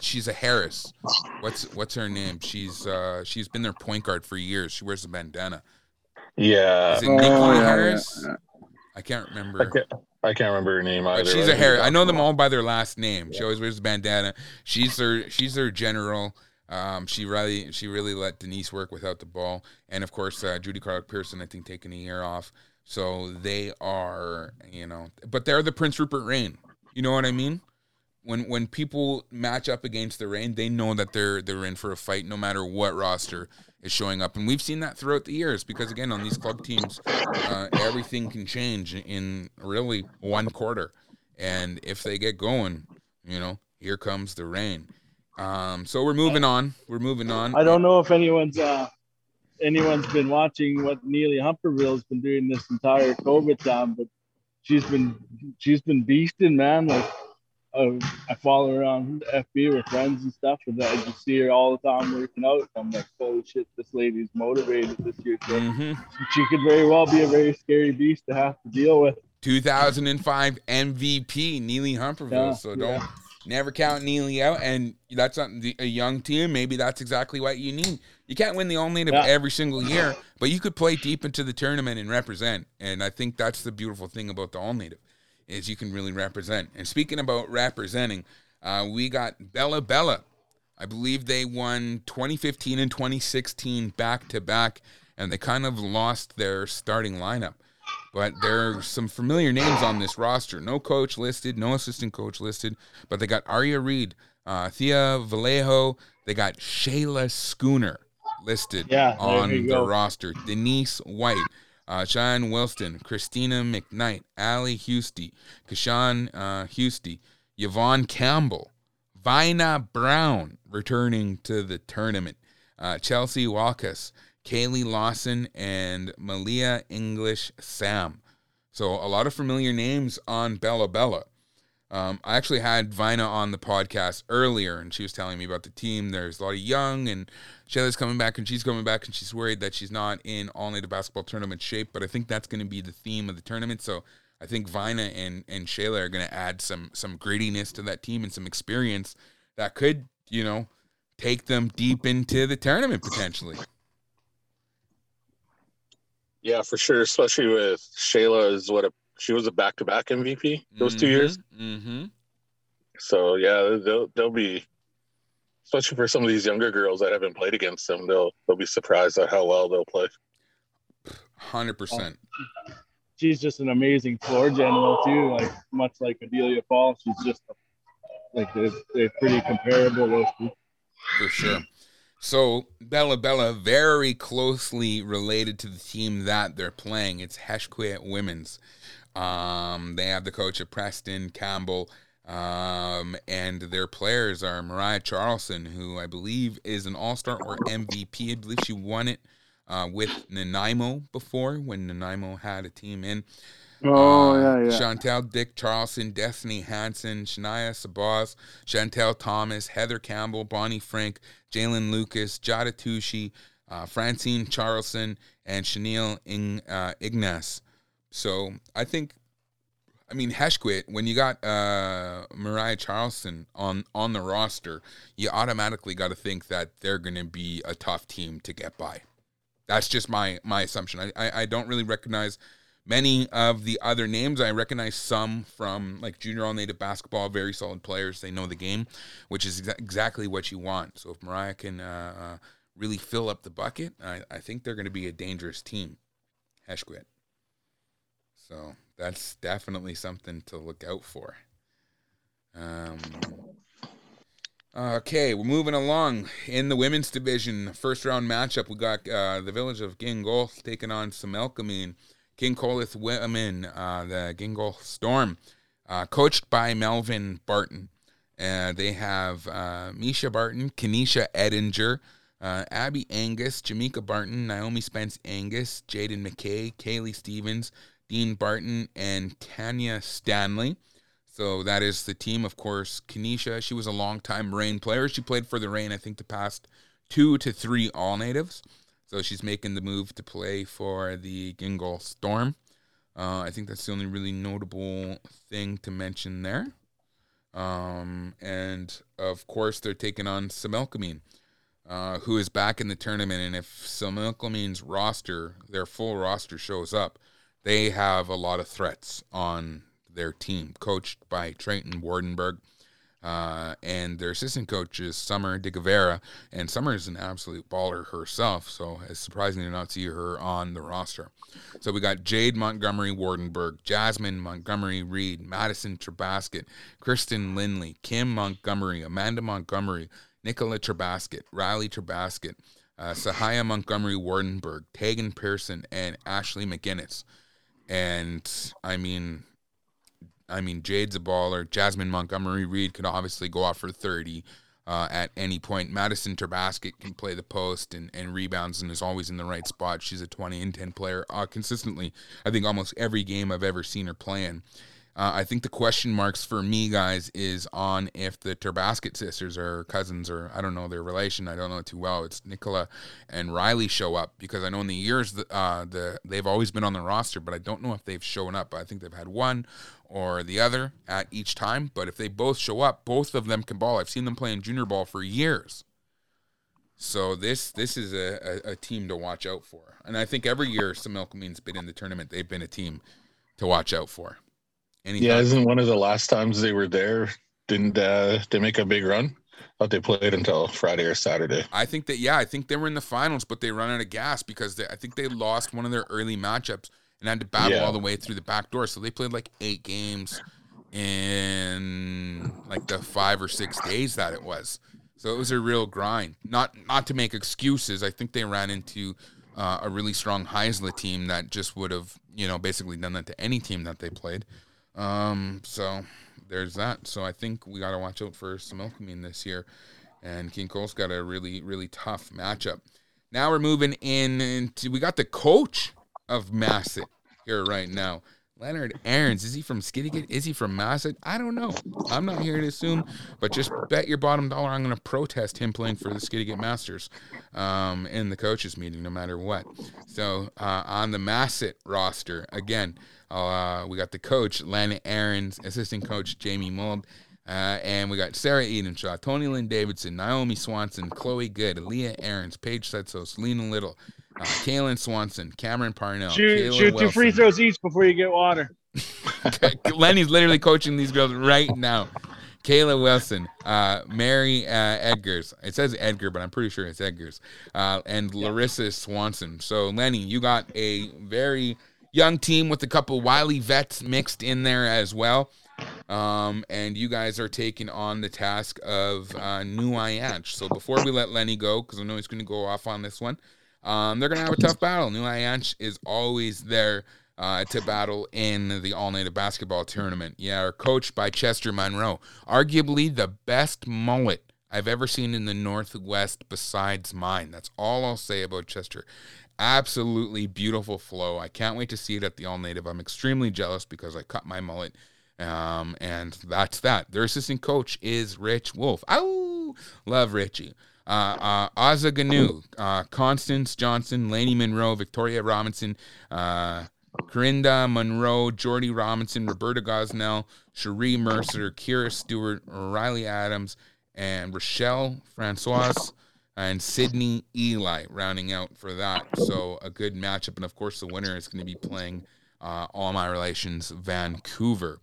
she's a Harris. What's what's her name? She's uh she's been their point guard for years. She wears a bandana. yeah, Is it Oh, Nikki yeah, yeah, Harris? yeah. I can't I remember. can't, I can't remember her name either. But she's a Harris. I know them all by their last name. She always wears a bandana. She's their she's their general. Um, she really she really let Denise work without the ball, and of course uh, Judy Clark Pearson. I think taking a year off. So they are, you know, but they're the Prince Rupert Reign. You know what I mean? When when people match up against the Reign, they know that they're they're in for a fight, no matter what roster is showing up, and we've seen that throughout the years. Because again, on these club teams, uh, everything can change in really one quarter, and if they get going, you know, here comes the rain. Um, so we're moving on. We're moving on. I don't know if anyone's uh, anyone's been watching what Neely Humperville's been doing this entire COVID time, but she's been she's been beasting, man. Like uh, I follow her on FB with friends and stuff, and I just see her all the time working out. I'm like, holy shit, this lady's motivated this year. So hmm she could very well be a very scary beast to have to deal with. 2005 MVP Neely Humperville. Yeah, so don't never count Neely out. And that's not the, a young team. Maybe that's exactly what you need. You can't win the All Native Yeah. every single year, but you could play deep into the tournament and represent. And I think that's the beautiful thing about the All Native is you can really represent. And speaking about representing, uh, we got Bella Bella. I believe they won 2015 and 2016 back to back, and they kind of lost their starting lineup. But there are some familiar names on this roster. No coach listed, no assistant coach listed, but they got Arya Reed, uh, Thea Vallejo, they got Shayla Schooner listed Yeah, on the roster. Denise White, uh, Sean Wilston, Christina McKnight, Allie Husty, Kashan uh, Husty, Yvonne Campbell, Vina Brown returning to the tournament, uh, Chelsea Walkus, Kaylee Lawson, and Malia English Sam. So a lot of familiar names on Bella Bella. Um, I actually had Vina on the podcast earlier, and she was telling me about the team. There's a lot of young, and Shayla's coming back, and she's coming back, and she's worried that she's not in all native basketball tournament shape. But I think that's going to be the theme of the tournament. So I think Vina and and Shayla are going to add some some grittiness to that team and some experience that could, you know, take them deep into the tournament potentially. Yeah, for sure. Especially with Shayla is what a she was a back to back MVP those two years. Mm-hmm. So yeah, they'll they'll be especially for some of these younger girls that haven't played against them, they'll they'll be surprised at how well they'll play. Hundred percent. She's just an amazing floor general too. Like much like Adelia Paul, she's just like they're, they're pretty comparable. Those two. for sure. So Bella Bella very closely related to the team that they're playing. It's Hesquiaht Women's. Um, they have the coach of Preston Campbell, um, and their players are Mariah Charlson, who I believe is an All Star or MVP. I believe she won it uh, with Nanaimo before when Nanaimo had a team in. Oh yeah, yeah. Chantel Dick Charlson, Destiny Hansen, Shania Sabaz, Chantel Thomas, Heather Campbell, Bonnie Frank, Jalen Lucas, Jada Tucci, uh, Francine Charlson, and Chanel Ing, uh, Ignace. So I think I mean, Hesquiaht, when you got uh, Mariah Charleston on on the roster, you automatically got to think that they're going to be a tough team to get by. That's just my my assumption. I, I, I don't really recognize many of the other names. I recognize some from like junior all native basketball, very solid players. They know the game, which is exa- exactly what you want. So if Mariah can uh, uh, really fill up the bucket, I, I think they're going to be a dangerous team. Hesquiaht. So that's definitely something to look out for. Um, okay, we're moving along in the women's division. First round matchup, we got uh, the village of Gingolx taking on Similkameen. Gingolx women, uh, the Gingolx Storm, uh, coached by Melvin Barton. Uh, they have uh, Misha Barton, Kenesha Edinger, uh, Abby Angus, Jamaica Barton, Naomi Spence Angus, Jaden McKay, Kaylee Stevens, Dean Barton, and Tanya Stanley. So that is the team, of course. Kenesha, she was a long-time Reign player. She played for the Reign, I think, the past two to three All Natives. So she's making the move to play for the Gingolx Storm. Uh, I think that's the only really notable thing to mention there. Um, and of course, they're taking on Similkameen, uh, who is back in the tournament. And if Similkameen's roster, their full roster, shows up, they have a lot of threats on their team, coached by Trenton Wardenberg. Uh, and their assistant coach is Summer De Guevara, and Summer is an absolute baller herself. So it's surprising to not see her on the roster. So we got Jade Montgomery Wardenberg, Jasmine Montgomery Reed, Madison Terbasket, Kristen Lindley, Kim Montgomery, Amanda Montgomery, Nicola Terbasket, Riley Terbasket, uh, Sahaya Montgomery Wardenberg, Tegan Pearson, and Ashley McGinnis. And I mean, I mean, Jade's a baller. Jasmine Montgomery Reed could obviously go off for 30 uh, at any point. Madison Terbasket can play the post and, and rebounds and is always in the right spot. She's a 20 and 10 player uh, consistently. I think almost every game I've ever seen her playing. Uh, I think the question marks for me, guys, is on if the Terbasket sisters are cousins or I don't know their relation. I don't know too well. It's Nicola and Riley show up because I know in the years uh, the they've always been on the roster, but I don't know if they've shown up. I think they've had one or the other at each time. But if they both show up, both of them can ball. I've seen them playing junior ball for years. So this this is a, a, a team to watch out for. And I think every year Similkameen's been in the tournament, they've been a team to watch out for. Yeah, isn't one of the last times they were there? Didn't uh, they make a big run? Thought they played until Friday or Saturday. I think that yeah, I think they were in the finals, but they run out of gas because they, I think they lost one of their early matchups and had to battle Yeah. all the way through the back door. So they played like eight games in like the five or six days that it was. So it was a real grind. Not not to make excuses. I think they ran into uh, a really strong Haisla team that just would have you know basically done that to any team that they played. Um, so there's that. So I think we got to watch out for Similkameen this year. And Gingolx's got a really, really tough matchup. Now we're moving in into we got the coach of Masset here right now. Lenard Arens. Is he from Skidegate? Is he from Masset? I don't know. I'm not here to assume, but just bet your bottom dollar I'm going to protest him playing for the Skidegate Masters um, in the coaches meeting, no matter what. So uh, on the Masset roster, again, uh, we got the coach, Len Arens, assistant coach, Jamie Mold, uh, and we got Sarah Edenshaw, Tony Lynn Davidson, Naomi Swanson, Chloe Good, Leah Arens, Paige Setsos, Lena Little, uh, Kaylin Swanson, Cameron Parnell, shoot Kayla shoot two free throws each before you get water. Lenny's literally coaching these girls right now. Kayla Wilson, uh, Mary uh, Edgars. It says Edgar, but I'm pretty sure it's Edgars. Uh, and Larissa Swanson. So, Lenny, you got a very young team with a couple wily vets mixed in there as well. Um, and you guys are taking on the task of uh, New Aiyansh. So, before we let Lenny go, because I know he's going to go off on this one, um, they're going to have a tough battle. New Aiyansh is always there uh, to battle in the all native basketball tournament. Yeah, are coached by Chester Monroe, arguably the best mullet I've ever seen in the Northwest besides mine. That's all I'll say about Chester. Absolutely beautiful flow. I can't wait to see it at the all native. I'm extremely jealous because I cut my mullet. Um, and that's that. Their assistant coach is Rich Wolf. Oh, love Richie. Uh, uh, Azza Ganu, uh, Constance Johnson, Laney Monroe, Victoria Robinson, uh, Corinda Monroe, Jordy Robinson, Roberta Gosnell, Cherie Mercer, Kira Stewart, Riley Adams, and Rochelle Francoise and Sydney Eli rounding out for that. So a good matchup. And of course, the winner is going to be playing uh, All My Relations Vancouver.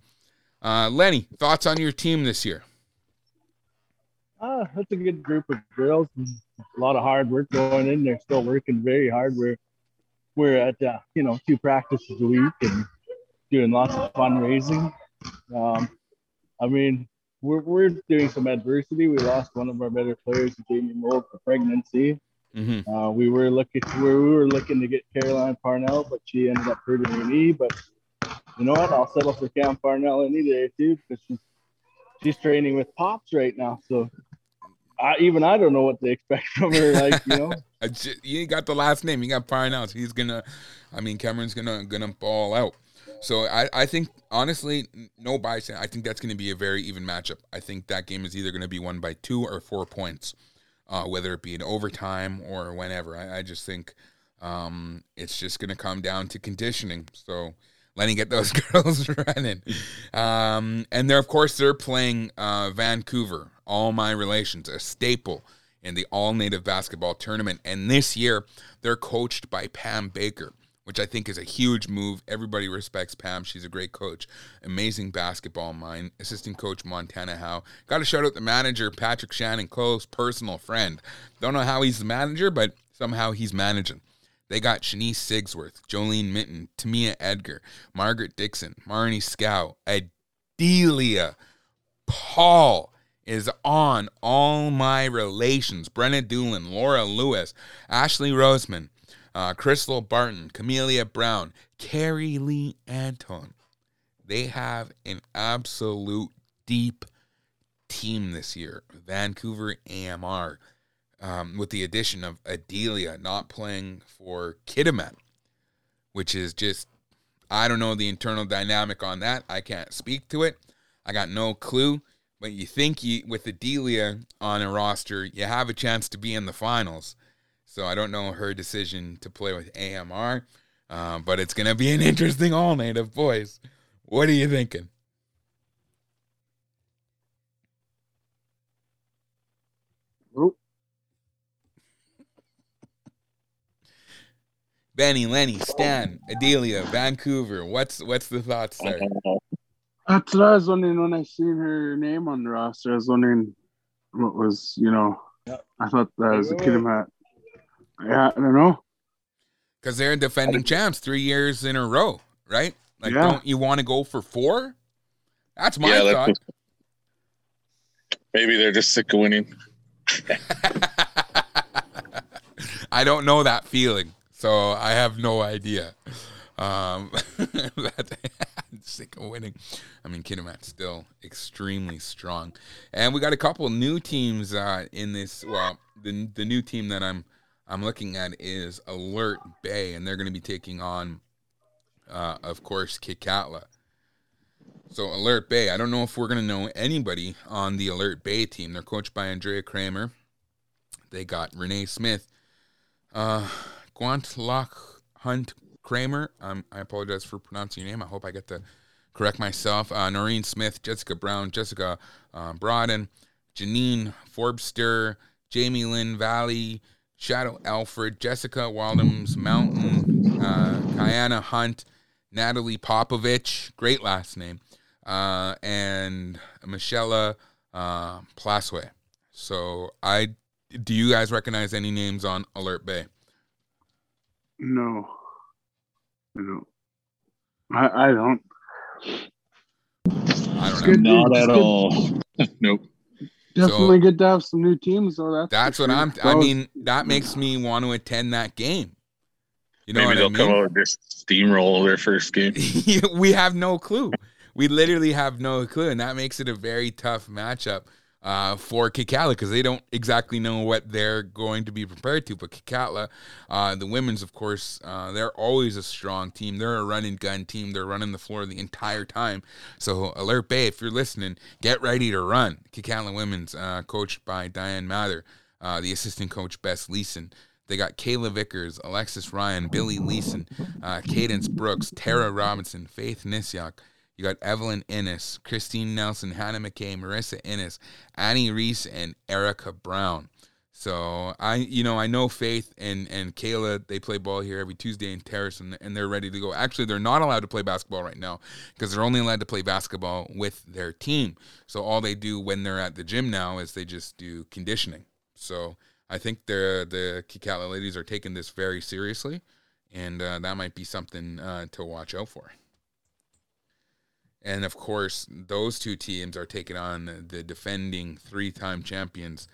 Uh, Lenny, thoughts on your team this year? Uh, that's a good group of girls. A lot of hard work going in. They're still working very hard. We're we're at uh, you know two practices a week and doing lots of fundraising. Um, I mean, we're, we're doing some adversity. We lost one of our better players, Jamie Mold, for pregnancy. Mm-hmm. Uh, we were looking we were looking to get Caroline Parnell, but she ended up hurting her knee. But you know what? I'll settle for Cam Parnell any day too because she's she's training with Pops right now. So I, even I don't know what to expect from her. Like you know, you ain't got the last name. You got. So he's gonna. I mean, Cameron's gonna gonna fall out. So I, I think honestly, no bias. I think that's going to be a very even matchup. I think that game is either going to be won by two or four points, uh, whether it be in overtime or whenever. I, I just think um, it's just going to come down to conditioning. So letting get those girls running. Um, and they're of course they're playing uh, Vancouver. All my relations, a staple in the all native basketball tournament. And this year they're coached by Pam Baker which I think is a huge move. Everybody respects Pam. She's a great coach. Amazing basketball mind. Assistant coach Montana Howe. Got to shout out the manager, Patrick Shannon, close personal friend. Don't know how he's the manager, but somehow he's managing. They got Shanice Sigsworth, Jolene Minton, Tamia Edgar, Margaret Dixon, Marnie Scow, Adelia Paul is on all my relations. Brenna Doolin, Laura Lewis, Ashley Roseman, uh, Crystal Barton, Camelia Brown, Carrie Lee Anton. They have an absolute deep team this year. Vancouver AMR, um, with the addition of Adelia not playing for Kitimat, which is just, I don't know the internal dynamic on that. I can't speak to it. I got no clue. But you think you, with Adelia on a roster, you have a chance to be in the finals. So I don't know her decision to play with AMR, um, but it's going to be an interesting all night of boys. What are you thinking? Benny, Lenny, Stan, Adelia, Vancouver. What's what's the thoughts there? That's what I was wondering when I seen her name on the roster. I was wondering what was, you know, I thought that was a Kitimat yeah, I don't know. Because they're defending champs three years in a row, right? Like, yeah. don't you want to go for four? That's my yeah, thought. Maybe they're just sick of winning. I don't know that feeling, so I have no idea. Um, sick of winning. I mean, Kitimat's still extremely strong, and we got a couple new teams uh, in this. Well, the the new team that I'm I'm looking at is Alert Bay, and they're going to be taking on, uh, of course, Kitkatla. So Alert Bay, I don't know if we're going to know anybody on the Alert Bay team. They're coached by Andrea Kramer. They got Renee Smith, uh, Lock Hunt Kramer. Um, I apologize for pronouncing your name. I hope I get to correct myself. Uh, Noreen Smith, Jessica Brown, Jessica uh, Broaden, Janine Forbster, Jamie Lynn Valley, Shadow Alfred, Jessica Waldham's Mountain, uh, Kiana Hunt, Natalie Popovich, great last name, uh, and Michelle uh, Plasway. So I do you guys recognize any names on Alert Bay? No, I don't. I, I don't. I don't know. Not at all. nope. Definitely so, good to have some new teams, though. That's, that's what I'm. I mean, that makes me want to attend that game. You know, maybe they'll I mean? come out with steamroll their first game. we have no clue. We literally have no clue, and that makes it a very tough matchup uh, for Kitkatla because they don't exactly know what they're going to be prepared to. But Kitkatla, uh, the women's, of course, uh, they're always a strong team. They're a running gun team. They're running the floor the entire time. So Alert Bay, if you're listening, get ready to run. Kitkatla women's, uh, coached by Diane Mather, uh, the assistant coach Bess Leeson. They got Kayla Vickers, Alexis Ryan, Billy Leeson, uh, Cadence Brooks, Tara Robinson, Faith Nisyak. You got Evelyn Innes, Christine Nelson, Hannah McKay, Marissa Innes, Annie Reese, and Erica Brown. So I, you know, I know Faith and and Kayla. They play ball here every Tuesday in Terrace, and, and they're ready to go. Actually, they're not allowed to play basketball right now because they're only allowed to play basketball with their team. So all they do when they're at the gym now is they just do conditioning. So I think the the Kitkatla ladies are taking this very seriously, and uh, that might be something uh, to watch out for. And of course, those two teams are taking on the defending three-time champions,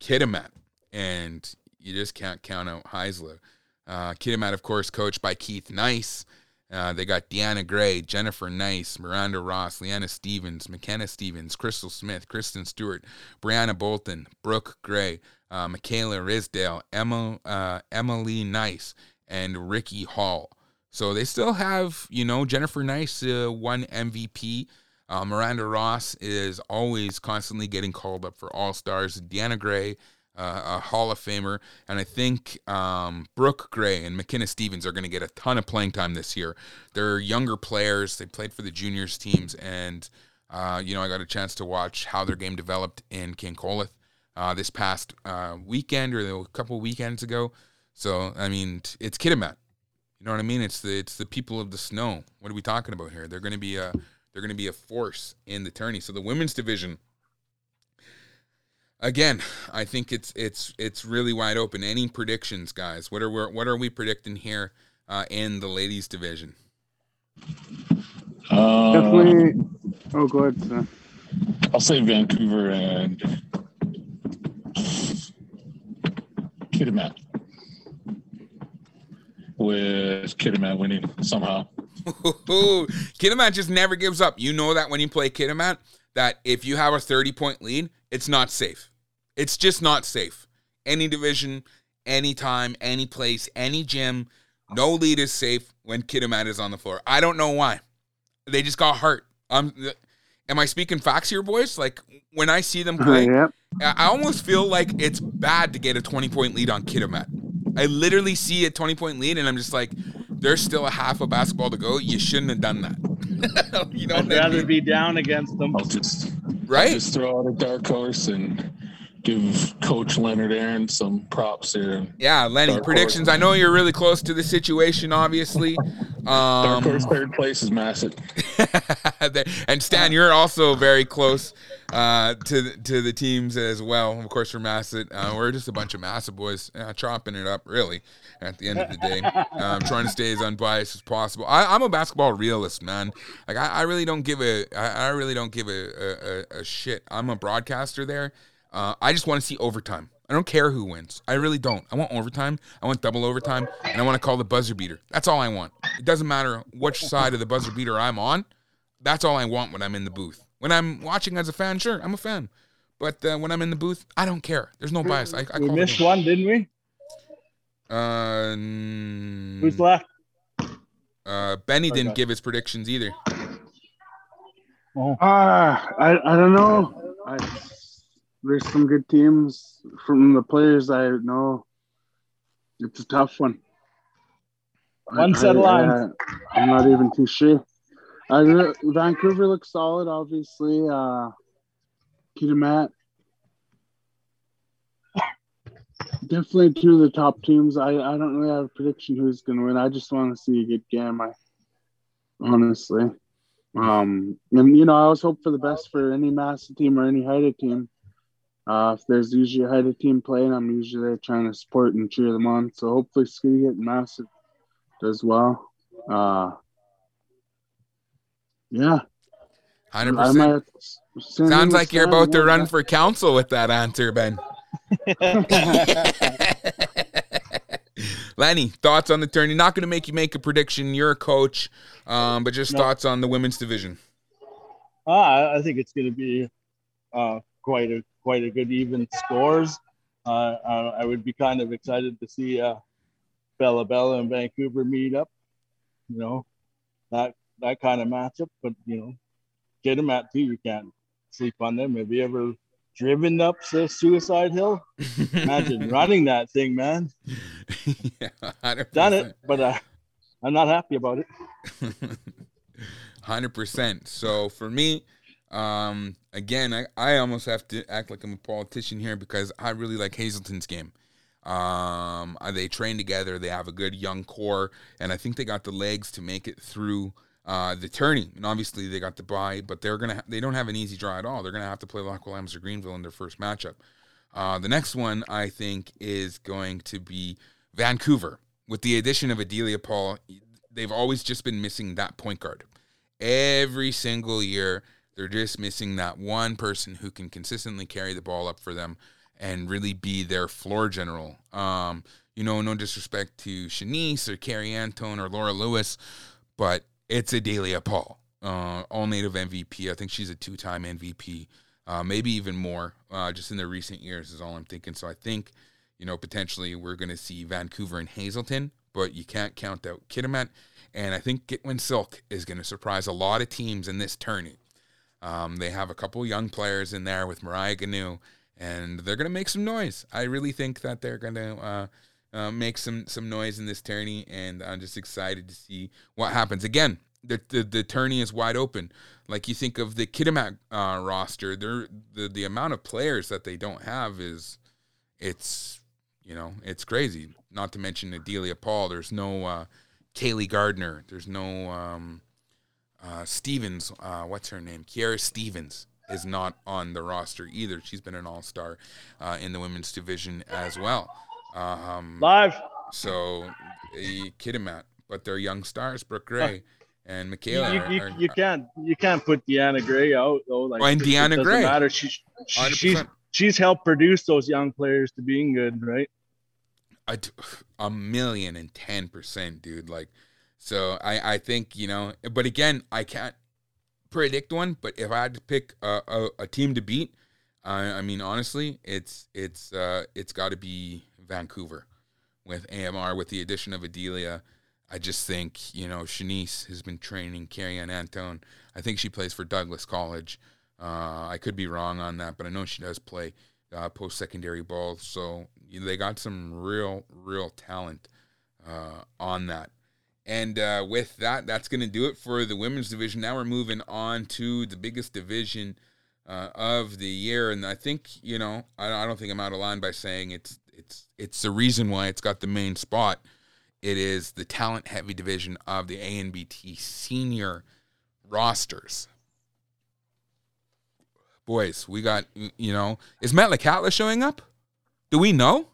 Kitimat, and you just can't count out Haisla. Uh, Kitimat, of course, coached by Keith Nice. Uh, they got Deanna Gray, Jennifer Nice, Miranda Ross, Leanna Stevens, McKenna Stevens, Crystal Smith, Kristen Stewart, Brianna Bolton, Brooke Gray, uh, Michaela Risdale, Emma, uh, Emily Nice, and Ricky Hall. So they still have, you know, Jennifer Nice uh, won MVP. Uh, Miranda Ross is always constantly getting called up for All Stars. Deanna Gray, uh, a Hall of Famer, and I think um, Brooke Gray and McKenna Stevens are going to get a ton of playing time this year. They're younger players. They played for the juniors teams, and uh, you know I got a chance to watch how their game developed in Gingolx uh, this past uh, weekend or a couple weekends ago. So I mean, it's Kitimat. You know what I mean? It's the it's the people of the snow. What are we talking about here? They're going to be a they're going to be a force in the tourney. So the women's division again, I think it's it's it's really wide open. Any predictions, guys? What are we, what are we predicting here uh, in the ladies division? Uh, Definitely. Oh, go ahead. Sir. I'll say Vancouver and Kitimat. With Kitimat winning somehow. Kitimat just never gives up. You know that when you play Kitimat, that if you have a 30 point lead, it's not safe. It's just not safe. Any division, any time, any place, any gym, no lead is safe when Kitimat is on the floor. I don't know why. They just got hurt. Um, am I speaking facts here, boys? Like when I see them play, yep. I almost feel like it's bad to get a 20 point lead on Kitimat. I literally see a 20 point lead and I'm just like, there's still a half a basketball to go. You shouldn't have done that. you know, I'd what I rather mean? be down against them. I'll just right? just throw out a dark horse and give Coach Lenard Aaron some props here. Yeah, Lenny, predictions. I know you're really close to the situation, obviously. Dark horse Um, third place is massive. and Stan, you're also very close uh, to the, to the teams as well. Of course, for Masset, uh, we're just a bunch of Masset boys uh, chopping it up. Really, at the end of the day, um, trying to stay as unbiased as possible. I, I'm a basketball realist, man. Like I, I really don't give a I, I really don't give a, a, a shit. I'm a broadcaster there. Uh, I just want to see overtime. I don't care who wins. I really don't. I want overtime. I want double overtime, and I want to call the buzzer beater. That's all I want. It doesn't matter which side of the buzzer beater I'm on. That's all I want when I'm in the booth. When I'm watching as a fan, sure, I'm a fan. But uh, when I'm in the booth, I don't care. There's no bias. I, I we missed one, didn't we? Uh, Who's left? uh, Benny didn't give his predictions either. Oh, Ah, I I don't know. I, there's some good teams from the players I know. It's a tough one. One set of I- lines. I, am not even too sure. I, Vancouver looks solid, obviously. Uh, Matt Definitely two of the top teams. I, I don't really have a prediction who's going to win. I just want to see a good game. I honestly. Um, and you know, I always hope for the best for any Masset team or any Haida team. Uh, if there's usually a Haida team playing, I'm usually there trying to support and cheer them on. So hopefully, Skidegate and Masset does well. Uh, yeah, Hundred I percent. might send Sounds like you're about to yeah. run for council with that answer, Ben. Lenny, thoughts on the tourney? Not going to make you make a prediction. You're a coach, um, but just No. thoughts on the women's division. uh, I I think it's going to be uh, quite a quite a good even scores. Uh, uh, I would be kind of excited to see uh, Bella Bella and Vancouver meet up. You know, that that kind of matchup. But you know, get them at too. You can't sleep on them. Have you ever driven up the suicide hill. Imagine running that thing, man. yeah, 100%. Done it, but uh, I'm not happy about it. Hundred percent. So for me, um, again, I, I almost have to act like I'm a politician here because I really like Hazelton's game. Um, uh, they train together. They have a good young core, and I think they got the legs to make it through uh, the tourney. And obviously, they got the bye, but they're gonna ha- they don't have an easy draw at all. They're gonna have to play Lax Kw'alaams or Greenville in their first matchup. Uh, the next one I think is going to be Vancouver with the addition of Adelia Paul. They've always just been missing that point guard. Every single year, they're just missing that one person who can consistently carry the ball up for them and really be their floor general. Um, you know, no disrespect to Shanice or Carrie Antone or Laura Lewis, but it's Adelia Paul, uh, all native MVP. I think she's a two time MVP, uh, maybe even more, uh, just in the recent years, is all I'm thinking. So I think, you know, potentially we're going to see Vancouver and Hazelton, but you can't count out Kitimat. And I think Gitwinksihlkw is going to surprise a lot of teams in this tourney. Um, they have a couple young players in there with Mariah Ganu, and they're going to make some noise. I really think that they're going to uh, uh, make some some noise in this tourney, and I'm just excited to see what happens. Again, the the, the tourney is wide open. Like you think of the Kitimat uh, roster, the the amount of players that they don't have is it's you know it's crazy. Not to mention Adelia Paul. There's no uh, Kaylee Gardner. There's no um, uh, Stevens. Uh, what's her name? Kiara Stevens is not on the roster either. She's been an all star uh, in the women's division as well. Um, Live. so, uh, Kitimat, but they're young stars, Brooke Gray and Michaela. You, you, are- you can't you can't put Deanna Gray out though. Like and Deanna doesn't Gray. matter. She, she- she's she's helped produce those young players to being good, right? A million and ten percent, dude. Like, so I I think you know, but again, I can't predict one. But if I had to pick a a, a team to beat, I I mean honestly, it's it's uh it's got to be Vancouver with AMR with the addition of Adelia. I just think you know Shanice has been training Carrie Ann Antone. I think she plays for Douglas College. Uh, I could be wrong on that, but I know she does play uh, post secondary ball. So they got some real, real talent uh, on that. And uh, with that, that's going to do it for the women's division. Now we're moving on to the biggest division uh, of the year, and I think you know I, I don't think I'm out of line by saying it's it's it's the reason why it's got the main spot. It is the talent heavy division of the ANBT senior rosters. Boys, we got you know is Metlakatla showing up? Do we know?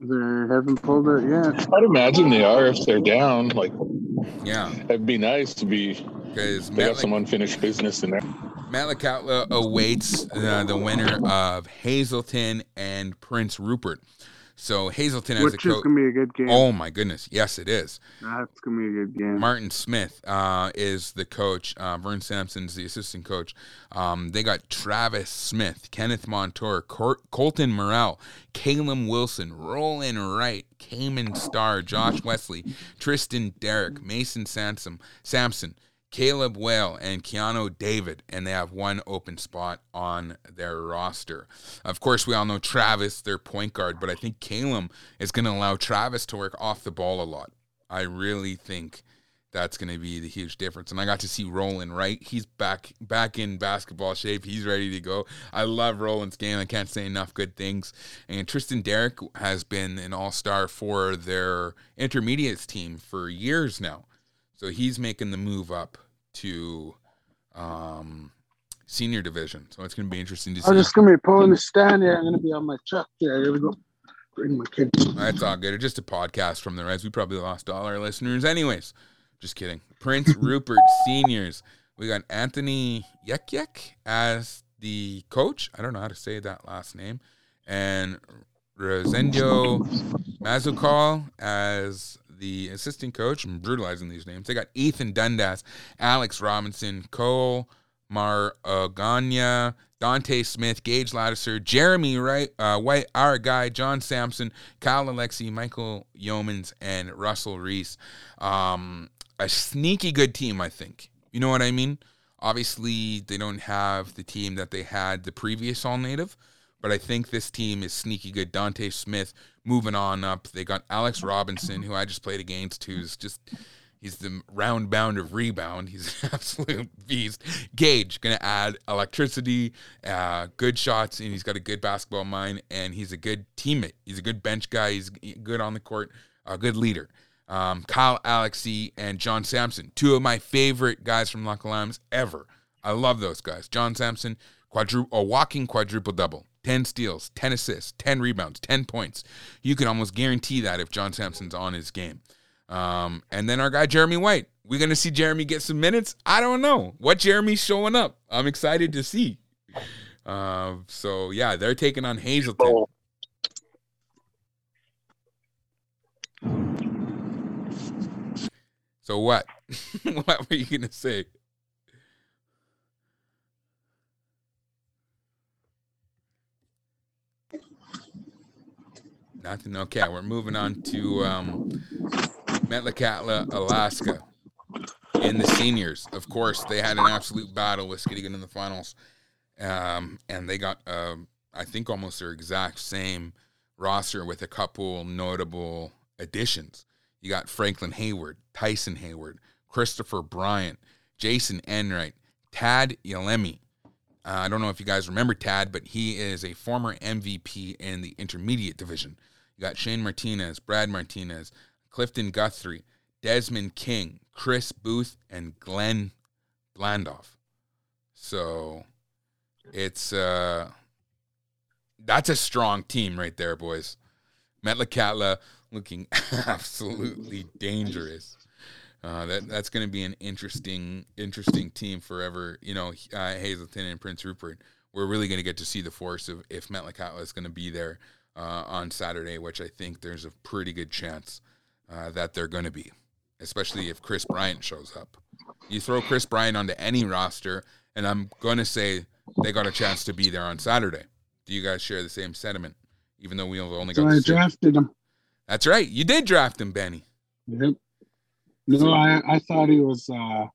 They haven't pulled it yet. I'd imagine they are if they're down. Like Yeah, it'd be nice to be. because They Matt, got some unfinished business in there. Metlakatla awaits uh, the winner of Hazelton and Prince Rupert. So Hazelton as a Which is coach. gonna be a good game. Oh my goodness, yes it is. That's gonna be a good game. Martin Smith uh, is the coach. Uh, Vern Sampson's the assistant coach. Um, they got Travis Smith, Kenneth Montour, Colton Morrell, Caleb Wilson, Roland Wright, Cayman Starr, Josh Wesley, Tristan Derrick, Mason Sansom, Sampson, Caleb Whale, and Keanu David. And they have one open spot on their roster. Of course, we all know Travis, their point guard, but I think Caleb is going to allow Travis to work off the ball a lot. I really think that's going to be the huge difference. And I got to see Roland Wright. He's back back in basketball shape. He's ready to go. I love Roland's game. I can't say enough good things. And Tristan Derrick has been an all-star for their intermediates team for years now. So he's making the move up to um, senior division. So it's going to be interesting to see. I'm just gonna be pulling the stand here. I'm gonna be on my truck there. I gotta go bring my kids. That's all good. It's just a podcast from the Reds. We probably lost all our listeners. Anyways, just kidding. Prince Rupert Seniors. We got Anthony Yek Yek as the coach. I don't know how to say that last name. And Rosendio Mazukal as the assistant coach. I'm brutalizing these names. They got Ethan Dundas, Alex Robinson, Cole Maragana, Dante Smith, Gage Lattiser, Jeremy Wright, uh, White, our guy, John Sampson, Kyle Alexi, Michael Yeomans, and Russell Reese. Um, a sneaky good team, I think. You know what I mean? Obviously, they don't have the team that they had the previous All Native, but I think this team is sneaky good. Dante Smith moving on up. They got Alex Robinson, who I just played against, who's just he's the round bound of rebound. He's an absolute beast. Gage gonna add electricity, uh, good shots, and he's got a good basketball mind, and he's a good teammate. He's a good bench guy. He's good on the court, a good leader. Um, Kyle Alexi and John Sampson, two of my favorite guys from Lax Kw'alaams ever. I love those guys. John Sampson, quadruple, a walking quadruple double. 10 steals, 10 assists, 10 rebounds, 10 points. You can almost guarantee that if John Sampson's on his game. Um, and then our guy, Jeremy White. We're to see Jeremy get some minutes. I don't know what Jeremy's showing up. I'm excited to see. Uh, so, yeah, they're taking on Hazelton. So, what? what were you to say? Nothing. Okay, we're moving on to um, Metlakatla, Alaska. In the seniors, of course, they had an absolute battle with getting in the finals, um, and they got, uh, I think, almost their exact same roster with a couple notable additions. You got Franklin Hayward, Tyson Hayward, Christopher Bryant, Jason Enright, Tad Yalemi, uh, I don't know if you guys remember Tad, but he is a former MVP in the intermediate division. You got Shane Martinez, Brad Martinez, Clifton Guthrie, Desmond King, Chris Booth, and Glenn Blandoff. So it's uh that's a strong team right there, boys. Metlakatla looking absolutely dangerous. Uh, that that's going to be an interesting interesting team forever. You know, uh, Hazelton and Prince Rupert. We're really going to get to see the force of if Metlakatla is going to be there uh, on Saturday, which I think there's a pretty good chance uh, that they're going to be, especially if Chris Bryant shows up. You throw Chris Bryant onto any roster, and I'm going to say they got a chance to be there on Saturday. Do you guys share the same sentiment? Even though we only got. So I drafted him. That's right. You did draft him, Benny. Yep. No, so, I I thought he was. uh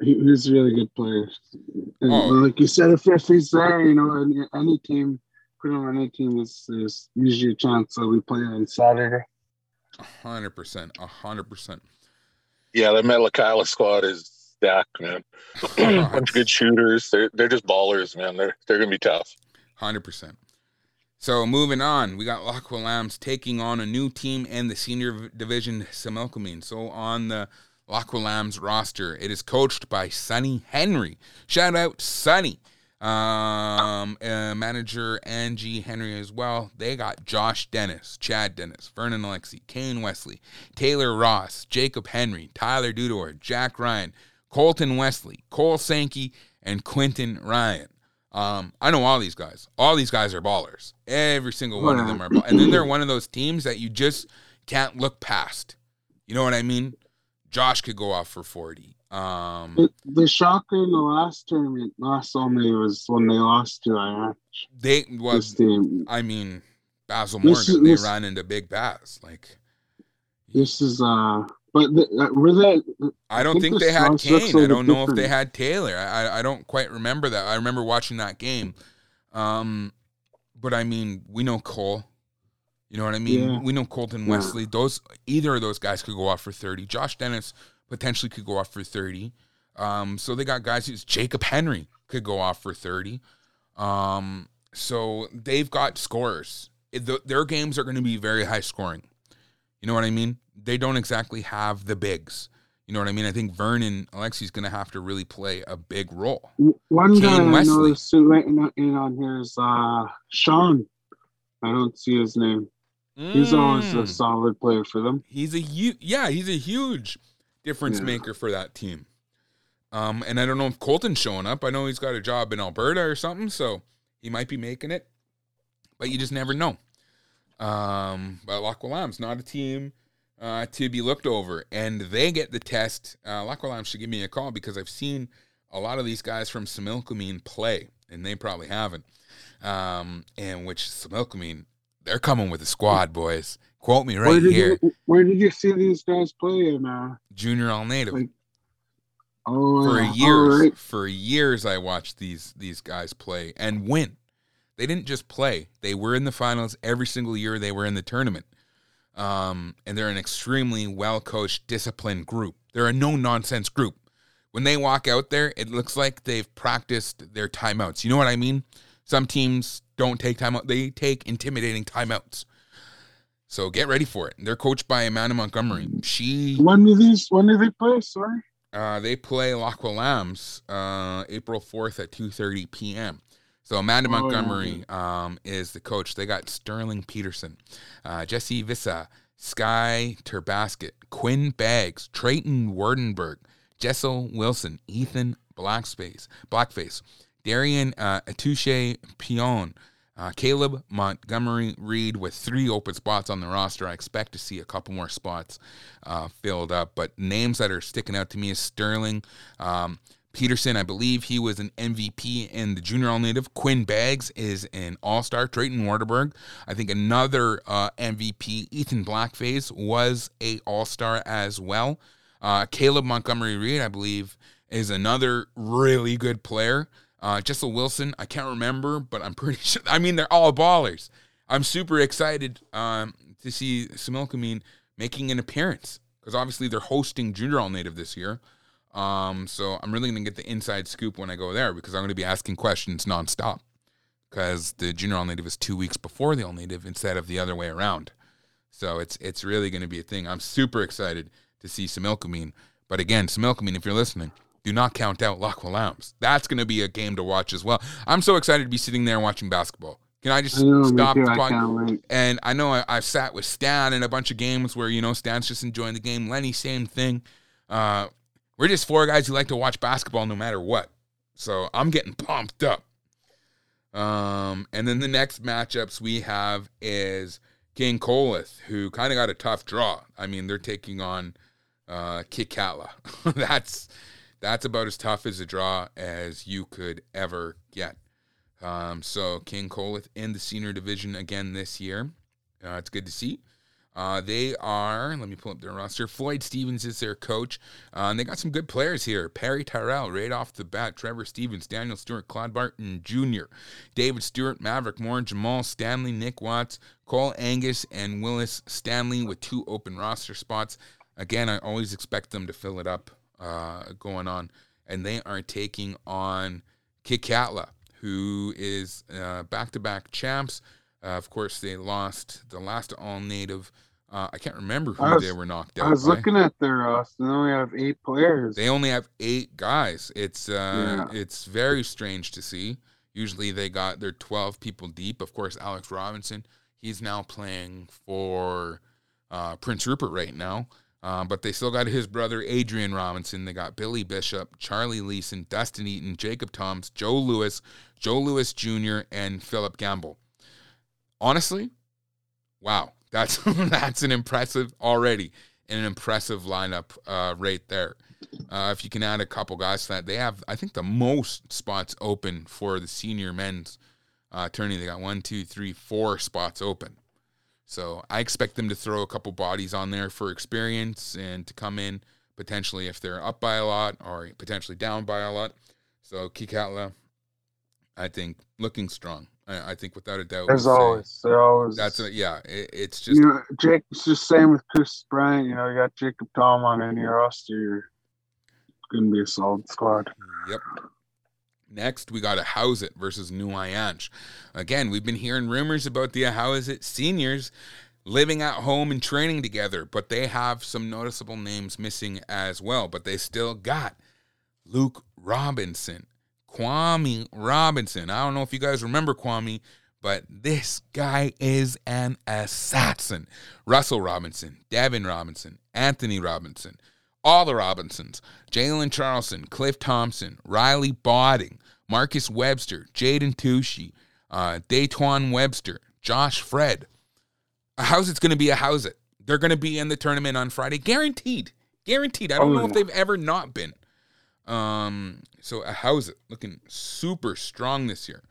he, he was a really good player. And oh. Like you said, if, if he's there, you know, any, any team put on any team is, is usually a chance that we play on Saturday. hundred percent, hundred percent. Yeah, the Metlakatla squad is stacked, man. bunch of good shooters. They're they're just ballers, man. They're they're gonna be tough. Hundred percent. So moving on, we got Lax Kw'alaams taking on a new team in the senior division, Similkameen. So on the Lax Kw'alaams roster, it is coached by Sonny Henry. Shout out Sonny um, uh, manager Angie Henry as well. They got Josh Dennis, Chad Dennis, Vernon Alexi, Kane Wesley, Taylor Ross, Jacob Henry, Tyler Dudor, Jack Ryan, Colton Wesley, Cole Sankey, and Quinton Ryan. Um, I know all these guys. All these guys are ballers. Every single one of them are ballers. And then they're one of those teams that you just can't look past. You know what I mean? Josh could go off for 40. Um, the, the shocker in the last tournament last only was when they lost to IH. They was I mean Basil Morgan. Is, they ran into Big Bass like. This is uh, but the, uh, were they? I don't think, think they had Kane. I don't know if they had Taylor. I I don't quite remember that. I remember watching that game. Um, but I mean, we know Cole. You know what I mean? Yeah. We know Colton Wesley. Yeah. Those either of those guys could go off for thirty. Josh Dennis potentially could go off for 30. Um, so they got guys who's Jacob Henry could go off for 30. Um, so they've got scores. The, their games are going to be very high scoring. You know what I mean? They don't exactly have the bigs. You know what I mean? I think Vernon Alexi's going to have to really play a big role. One Kane guy Wesley. I noticed written in on here is uh, Sean. I don't see his name. Mm. He's always a mm. solid player for them. He's a huge, yeah, he's a huge difference yeah. maker for that team. Um, and I don't know if Colton's showing up. I know he's got a job in Alberta or something, so he might be making it. But you just never know. Um, but Lamb's not a team uh, to be looked over, and they get the test. Uh, should give me a call because I've seen a lot of these guys from Similkameen play, and they probably haven't. Um, and which Similkameen, they're coming with a squad, boys. Quote me right where here. You, where did you see these guys play in? Uh, Junior All Native. Like, Oh, for years right. for years i watched these these guys play and win. They didn't just play. They were in the finals every single year they were in the tournament. Um, and they're an extremely well coached disciplined group. They're a no nonsense group. When they walk out there it looks like they've practiced their timeouts. You know what i mean? Some teams don't take timeout they take intimidating timeouts so get ready for it they're coached by amanda montgomery she When do these? When do they play? Sorry. uh, they play Lax Kw'alaams uh, April 4th at 2.30 p.m. So Amanda Oh, yeah. Montgomery um, is the coach. They got Sterling Peterson, uh, Jesse Vissa, Sky Terbasket, Quinn Baggs, Trayton Wardenberg, Jessel Wilson, Ethan Blackspace, Blackface, Darian uh, Atouche Pion, uh, Caleb Montgomery Reed with three open spots on the roster. I expect to see a couple more spots uh, filled up, but names that are sticking out to me is Sterling. Um, Peterson, I believe he was an MVP in the Junior All Native. Quinn Baggs is an All Star. Drayton Waterberg, I think another uh, MVP. Ethan Blackface was a All Star as well. Uh, Caleb Montgomery Reed, I believe, is another really good player. Uh, Jessel Wilson, I can't remember, but I'm pretty sure. I mean, they're all ballers. I'm super excited um, to see Similkameen making an appearance because obviously they're hosting Junior All Native this year. Um, so I'm really going to get the inside scoop when I go there because I'm going to be asking questions nonstop because the Junior All Native is two weeks before the All Native instead of the other way around. So it's it's really going to be a thing. I'm super excited to see Similkameen. But again, Similkameen, if you're listening, do not count out Lax Kw'alaams. That's going to be a game to watch as well. I'm so excited to be sitting there watching basketball. Can I just stop I and I know I, I've sat with Stan in a bunch of games where, you know, Stan's just enjoying the game. Lenny, same thing. Uh, we're just four guys who like to watch basketball no matter what. So I'm getting pumped up. Um, and then the next matchups we have is Kincolith, who kind of got a tough draw. I mean, they're taking on uh, Kitkatla. that's that's about as tough as a draw as you could ever get. Um, so Kincolith in the senior division again this year. Uh, it's good to see. Uh, they are, let me pull up their roster. Floyd Stevens is their coach. Uh, and they got some good players here. Perry Tyrell, right off the bat. Trevor Stevens, Daniel Stewart, Claude Barton Jr., David Stewart, Maverick Moore, Jamal Stanley, Nick Watts, Cole Angus, and Willis Stanley with two open roster spots. Again, I always expect them to fill it up uh, going on. And they are taking on Kitkatla, who is back to back champs. Uh, of course, they lost the last all native. Uh, I can't remember who was- they were knocked out I was by. looking at their roster. They only have eight players. They only have eight guys. It's uh, Yeah. it's very strange to see. Usually they got they're twelve people deep. Of course, Alex Robinson. He's now playing for uh, Prince Rupert right now. Uh, but they still got his brother Adrian Robinson. They got Billy Bishop, Charlie Leeson, Dustin Eaton, Jacob Toms, Joe Lewis, Joe Lewis Jr., and Philip Gamble. Honestly, wow, that's that's an impressive already an impressive lineup uh, right there. Uh, if you can add a couple guys to that, they have I think the most spots open for the senior men's uh, tourney. They got one, two, three, four spots open. So I expect them to throw a couple bodies on there for experience and to come in potentially if they're up by a lot or potentially down by a lot. So Kitkatla, I think looking strong. I, I think without a doubt. As always, they're always. That's a, yeah. It, it's just you know, Jake. It's just same with Chris Bryant. You know, you got Jacob Tom on any roster. You're gonna be a solid squad. Yep. Next, we got Ahousaht versus New Aiyansh. Again, we've been hearing rumors about the Ahousaht seniors living at home and training together, but they have some noticeable names missing as well. But they still got Luke Robinson, Kwame Robinson. I don't know if you guys remember Kwame, but this guy is an assassin. Russell Robinson, Devin Robinson, Anthony Robinson, all the Robinsons, Jalen Charleston, Cliff Thompson, Riley Botting, Marcus Webster, Jaden Tucci, uh, Daytwan Webster, Josh Fred. How's it's going to be Ahousaht? They're going to be in the tournament on Friday, guaranteed. Guaranteed. I don't Oh, know if they've ever not been. Um, so Ahousaht looking super strong this year,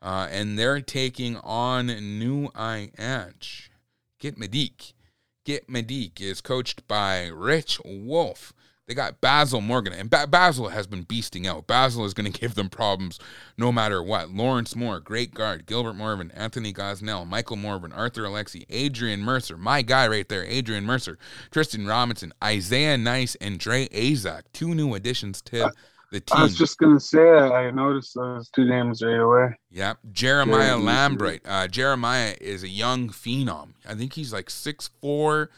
uh, and they're taking on New Aiyansh. Get Medik. Get Medik is coached by Rich Wolf. They got Basil Morgan, and ba- Basil has been beasting out. Basil is going to give them problems no matter what. Lawrence Moore, great guard. Gilbert Morven, Anthony Gosnell, Michael Morven, Arthur Alexi, Adrian Mercer, my guy right there, Adrian Mercer, Tristan Robinson, Isaiah Nice, and Dre Azak. Two new additions to the team. I was just gonna say I noticed those two names right away. Yep. Jeremiah Lambright. Uh, Jeremiah is a young phenom. I think he's like 6'4,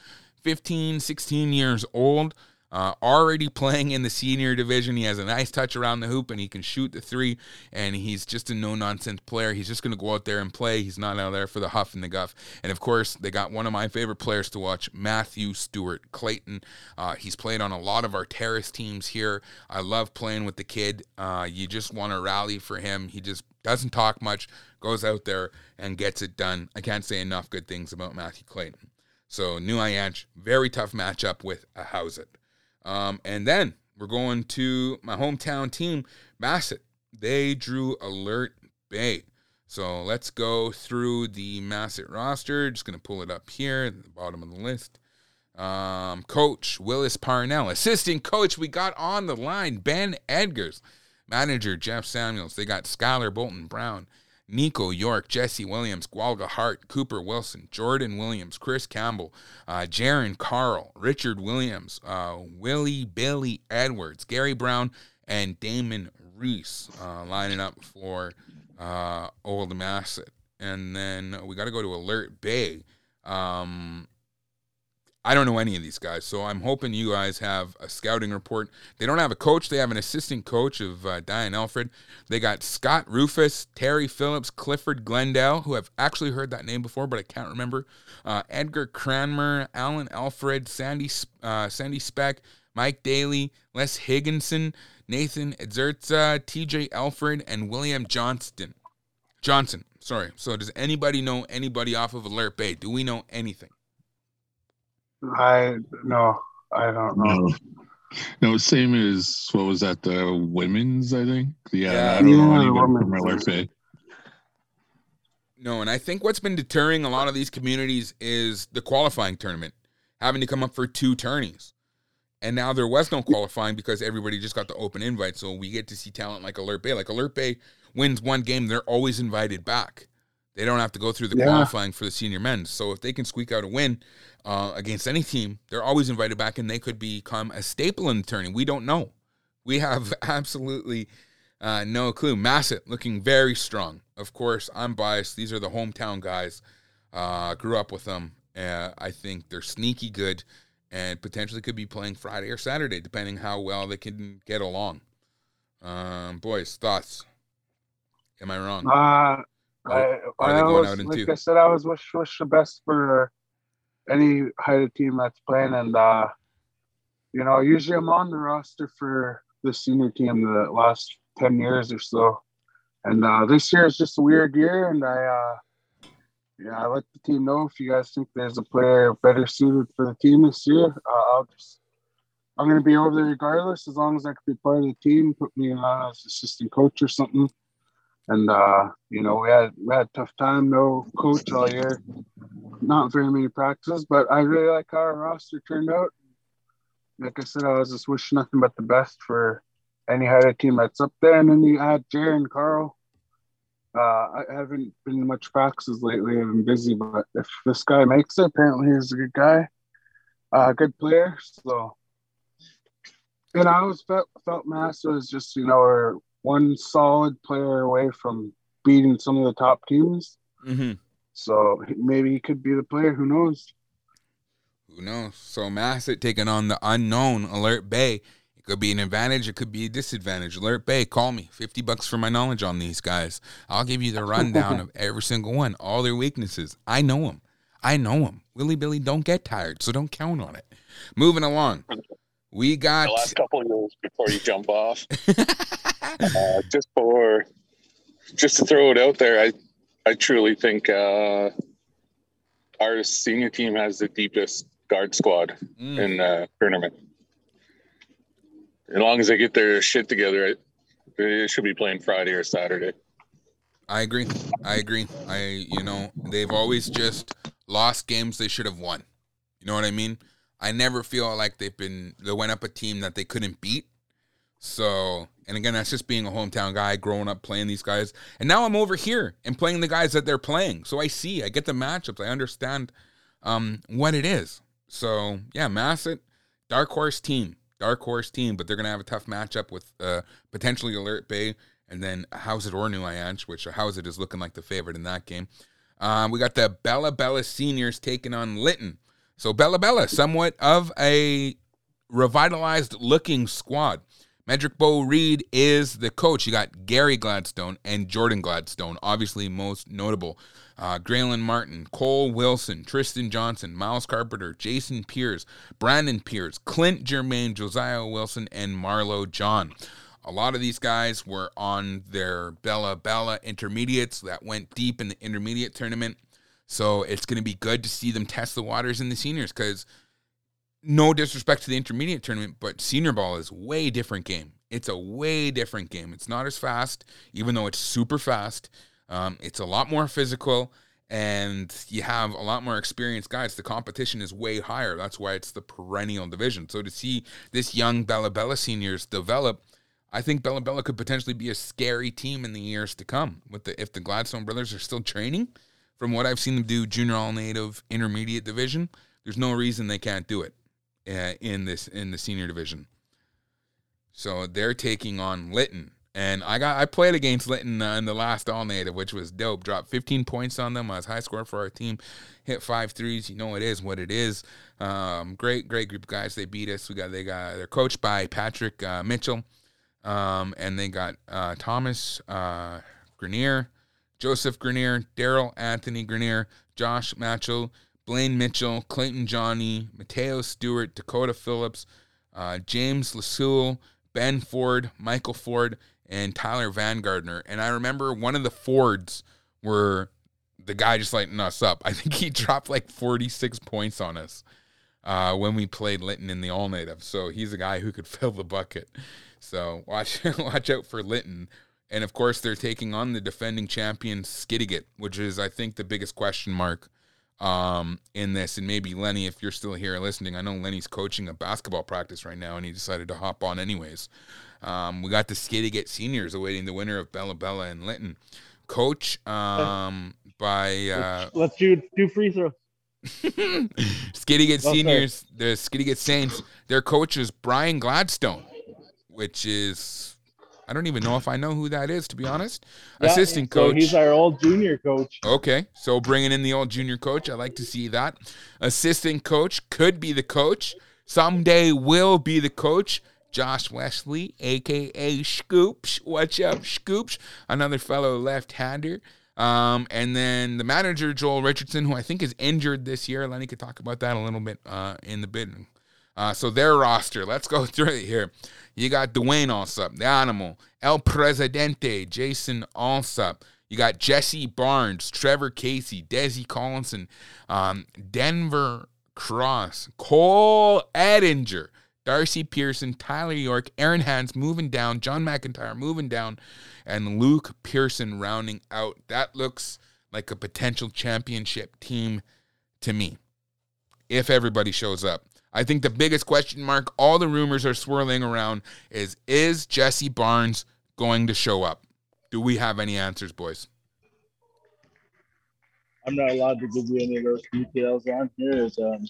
15, 16 years old. Uh, already playing in the senior division. He has a nice touch around the hoop and he can shoot the three. And he's just a no nonsense player. He's just going to go out there and play. He's not out there for the huff and the guff. And of course, they got one of my favorite players to watch, Matthew Stewart Clayton. Uh, he's played on a lot of our terrace teams here. I love playing with the kid. Uh, you just want to rally for him. He just doesn't talk much, goes out there and gets it done. I can't say enough good things about Matthew Clayton. So New Aiyansh, very tough matchup with Ahousaht. Um, and then we're going to my hometown team, Masset. They drew Alert Bay. So let's go through the Masset roster. Just going to pull it up here at the bottom of the list. Um, coach Willis Parnell. Assistant coach we got on the line, Ben Edgars. Manager Jeff Samuels. They got Skylar Bolton Brown. Nico York, Jesse Williams, Gwalga Hart, Cooper Wilson, Jordan Williams, Chris Campbell, uh, Jaron Carl, Richard Williams, uh, Willie Billy Edwards, Gary Brown, and Damon Reese uh, lining up for uh, Old Masset. And then we got to go to Alert Bay. Um, I don't know any of these guys, so I'm hoping you guys have a scouting report. They don't have a coach; they have an assistant coach of uh, Diane Alfred. They got Scott Rufus, Terry Phillips, Clifford Glendale, who I've actually heard that name before, but I can't remember. Uh, Edgar Cranmer, Alan Alfred, Sandy uh, Sandy Speck, Mike Daly, Les Higginson, Nathan Edzerza, T.J. Alfred, and William Johnston. Johnson, sorry. So does anybody know anybody off of Alert Bay? Do we know anything? I no, I don't know. No. No, same as what was that? The women's, I think. Yeah, Yeah. I don't know Yeah, the anybody from women's. Alert Bay. No, and I think what's been deterring a lot of these communities is the qualifying tournament, having to come up for two tourneys. And now there was no qualifying because everybody just got the open invite. So we get to see talent like Alert Bay. Like Alert Bay wins one game, they're always invited back. They don't have to go through the Yeah. qualifying for the senior men. So if they can squeak out a win uh, against any team, they're always invited back and they could become a staple in the tourney. We don't know. We have absolutely uh, no clue. Masset looking very strong. Of course, I'm biased. These are the hometown guys. Uh, grew up with them. Uh, I think they're sneaky good and potentially could be playing Friday or Saturday, depending how well they can get along. Um, boys, thoughts? Am I wrong? Uh, Are- I, I going out like two? I said, I was wish wish the best for any Haida team that's playing, and uh, you know, usually I'm on the roster for the senior team the last ten years or so, and uh, this year is just a weird year, and I, uh, yeah, I let the team know if you guys think there's a player better suited for the team this year, uh, I'll just. I'm gonna be over there regardless, as long as I can be part of the team. Put me uh, as assistant coach or something and uh, you know we had we had a tough time, no coach all year, not very many practices, but I really like how our roster turned out. Like I said, I was just wishing nothing but the best for any Haida team that's up there, and then you add Jaron Carl. Uh, I haven't been much practices lately. I've been busy, but if this guy makes it, apparently he's a good guy, uh, good player. So, and I always felt felt Mass was just you know our one solid player away from beating some of the top teams. Mm-hmm. So maybe he could be the player. Who knows? Who knows? So Masset taking on the unknown Alert Bay. It could be an advantage. It could be a disadvantage. Alert Bay, call me. 50 bucks for my knowledge on these guys. I'll give you the rundown of every single one, all their weaknesses. I know them. I know them. Willie Billy don't get tired, so don't count on it. Moving along. We got the last couple of years before you jump off. uh, just for just to throw it out there, I I truly think uh, our senior team has the deepest guard squad Mm, in the tournament. As long as they get their shit together, it, they should be playing Friday or Saturday. I agree. I agree. I you know, they've always just lost games they should have won. You know what I mean? I never feel like they've been they went up a team that they couldn't beat. So, and again, that's just being a hometown guy, growing up playing these guys. And now I'm over here and playing the guys that they're playing. So I see, I get the matchups, I understand um, what it is. So yeah, Masset, dark horse team, dark horse team, but they're gonna have a tough matchup with uh, potentially Alert Bay and then Ahousaht or New Aiyansh, which Ahousaht is looking like the favorite in that game. Um, we got the Bella Bella seniors taking on Lytton. So Bella Bella, somewhat of a revitalized looking squad. Medrick Bo Reed is the coach. You got Gary Gladstone and Jordan Gladstone, obviously most notable. Uh, Graylin Martin, Cole Wilson, Tristan Johnson, Miles Carpenter, Jason Pierce, Brandon Pierce, Clint Germain, Josiah Wilson, and Marlo John. A lot of these guys were on their Bella Bella intermediates that went deep in the intermediate tournament. So it's going to be good to see them test the waters in the seniors because no disrespect to the intermediate tournament, but senior ball is way different game. It's a way different game. It's not as fast, even though it's super fast. Um, it's a lot more physical, and you have a lot more experienced guys. The competition is way higher. That's why it's the perennial division. So to see this young Bella Bella seniors develop, I think Bella Bella could potentially be a scary team in the years to come. With the if the Gladstone brothers are still training, from what I've seen them do, junior all native intermediate division, there's no reason they can't do it uh, in this in the senior division. So they're taking on Lytton, and I got I played against Lytton uh, in the last all native, which was dope. Dropped 15 points on them. I was high score for our team. Hit five threes. You know it is what it is. Um, great great group of guys. They beat us. We got they got they're coached by Patrick uh, Mitchell, um, and they got uh, Thomas uh, Grenier, Joseph Grenier, Daryl Anthony Grenier, Josh Matchell. Blaine Mitchell, Clayton Johnny, Mateo Stewart, Dakota Phillips, uh, James Lasule, Ben Ford, Michael Ford, and Tyler Van Gardner. And I remember one of the Fords were the guy just lighting us up. I think he dropped like 46 points on us uh, when we played Lytton in the All Native. So he's a guy who could fill the bucket. So watch watch out for Lytton. And of course, they're taking on the defending champion Skidegate, which is, I think, the biggest question mark um, in this. And maybe Lenny, if you're still here listening, I know Lenny's coaching a basketball practice right now, and he decided to hop on anyways. Um, we got the Skidegate seniors awaiting the winner of Bella Bella and Lytton. Coach um, by uh, Let's do do free throw. Skidegate Okay. seniors, the Skidegate Saints. Their coach is Brian Gladstone, which is I don't even know if I know who that is to be honest. Yeah, Assistant so coach. he's our old junior coach. Okay, so bringing in the old junior coach, I like to see that. Assistant coach could be the coach. Someday will be the coach. Josh Wesley, aka Scoops. Watch out, Scoops. Another fellow left-hander. Um, and then the manager Joel Richardson, who I think is injured this year. Lenny could talk about that a little bit uh, in the bid. Uh, so their roster, let's go through it here. You got Dwayne Allsup, the Animal, El Presidente, Jason Allsup. You got Jesse Barnes, Trevor Casey, Desi Collison, um, Denver Cross, Cole Edinger, Darcy Pearson, Tyler York, Aaron Hans moving down, John McIntyre moving down, and Luke Pearson rounding out. That looks like a potential championship team to me if everybody shows up. I think the biggest question mark, all the rumors are swirling around, is is Jesse Barnes going to show up? Do we have any answers, boys? I'm not allowed to give you any of those details on here. Is um,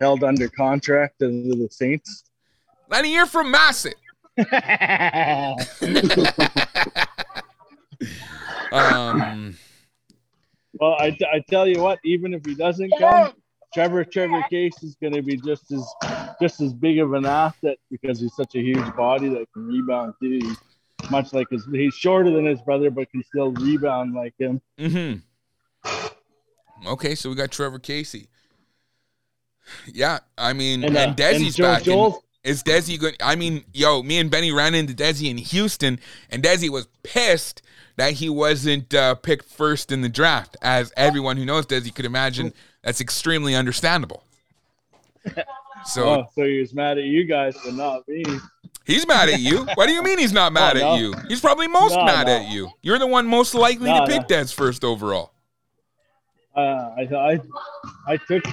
held under contract as the Saints. Lenny, you're from Masset. Um, well, I, I tell you what, even if he doesn't come, Trevor Trevor Case is going to be just as just as big of an asset because he's such a huge body that can rebound too. He's much like his, he's shorter than his brother, but can still rebound like him. hmm Okay, so we got Trevor Casey. Yeah, I mean, and, And, uh, Desi's and Joel- back. in- Joel- is Desi good? I mean, yo, me and Benny ran into Desi in Houston, and Desi was pissed that he wasn't uh, picked first in the draft. As everyone who knows Desi could imagine, that's extremely understandable. So Oh, so he was mad at you guys, but not me. he's mad at you. What do you mean he's not mad Oh, at you? He's probably most No, mad no. at you. You're the one most likely No, to pick no. Des first overall. Uh, I, I I took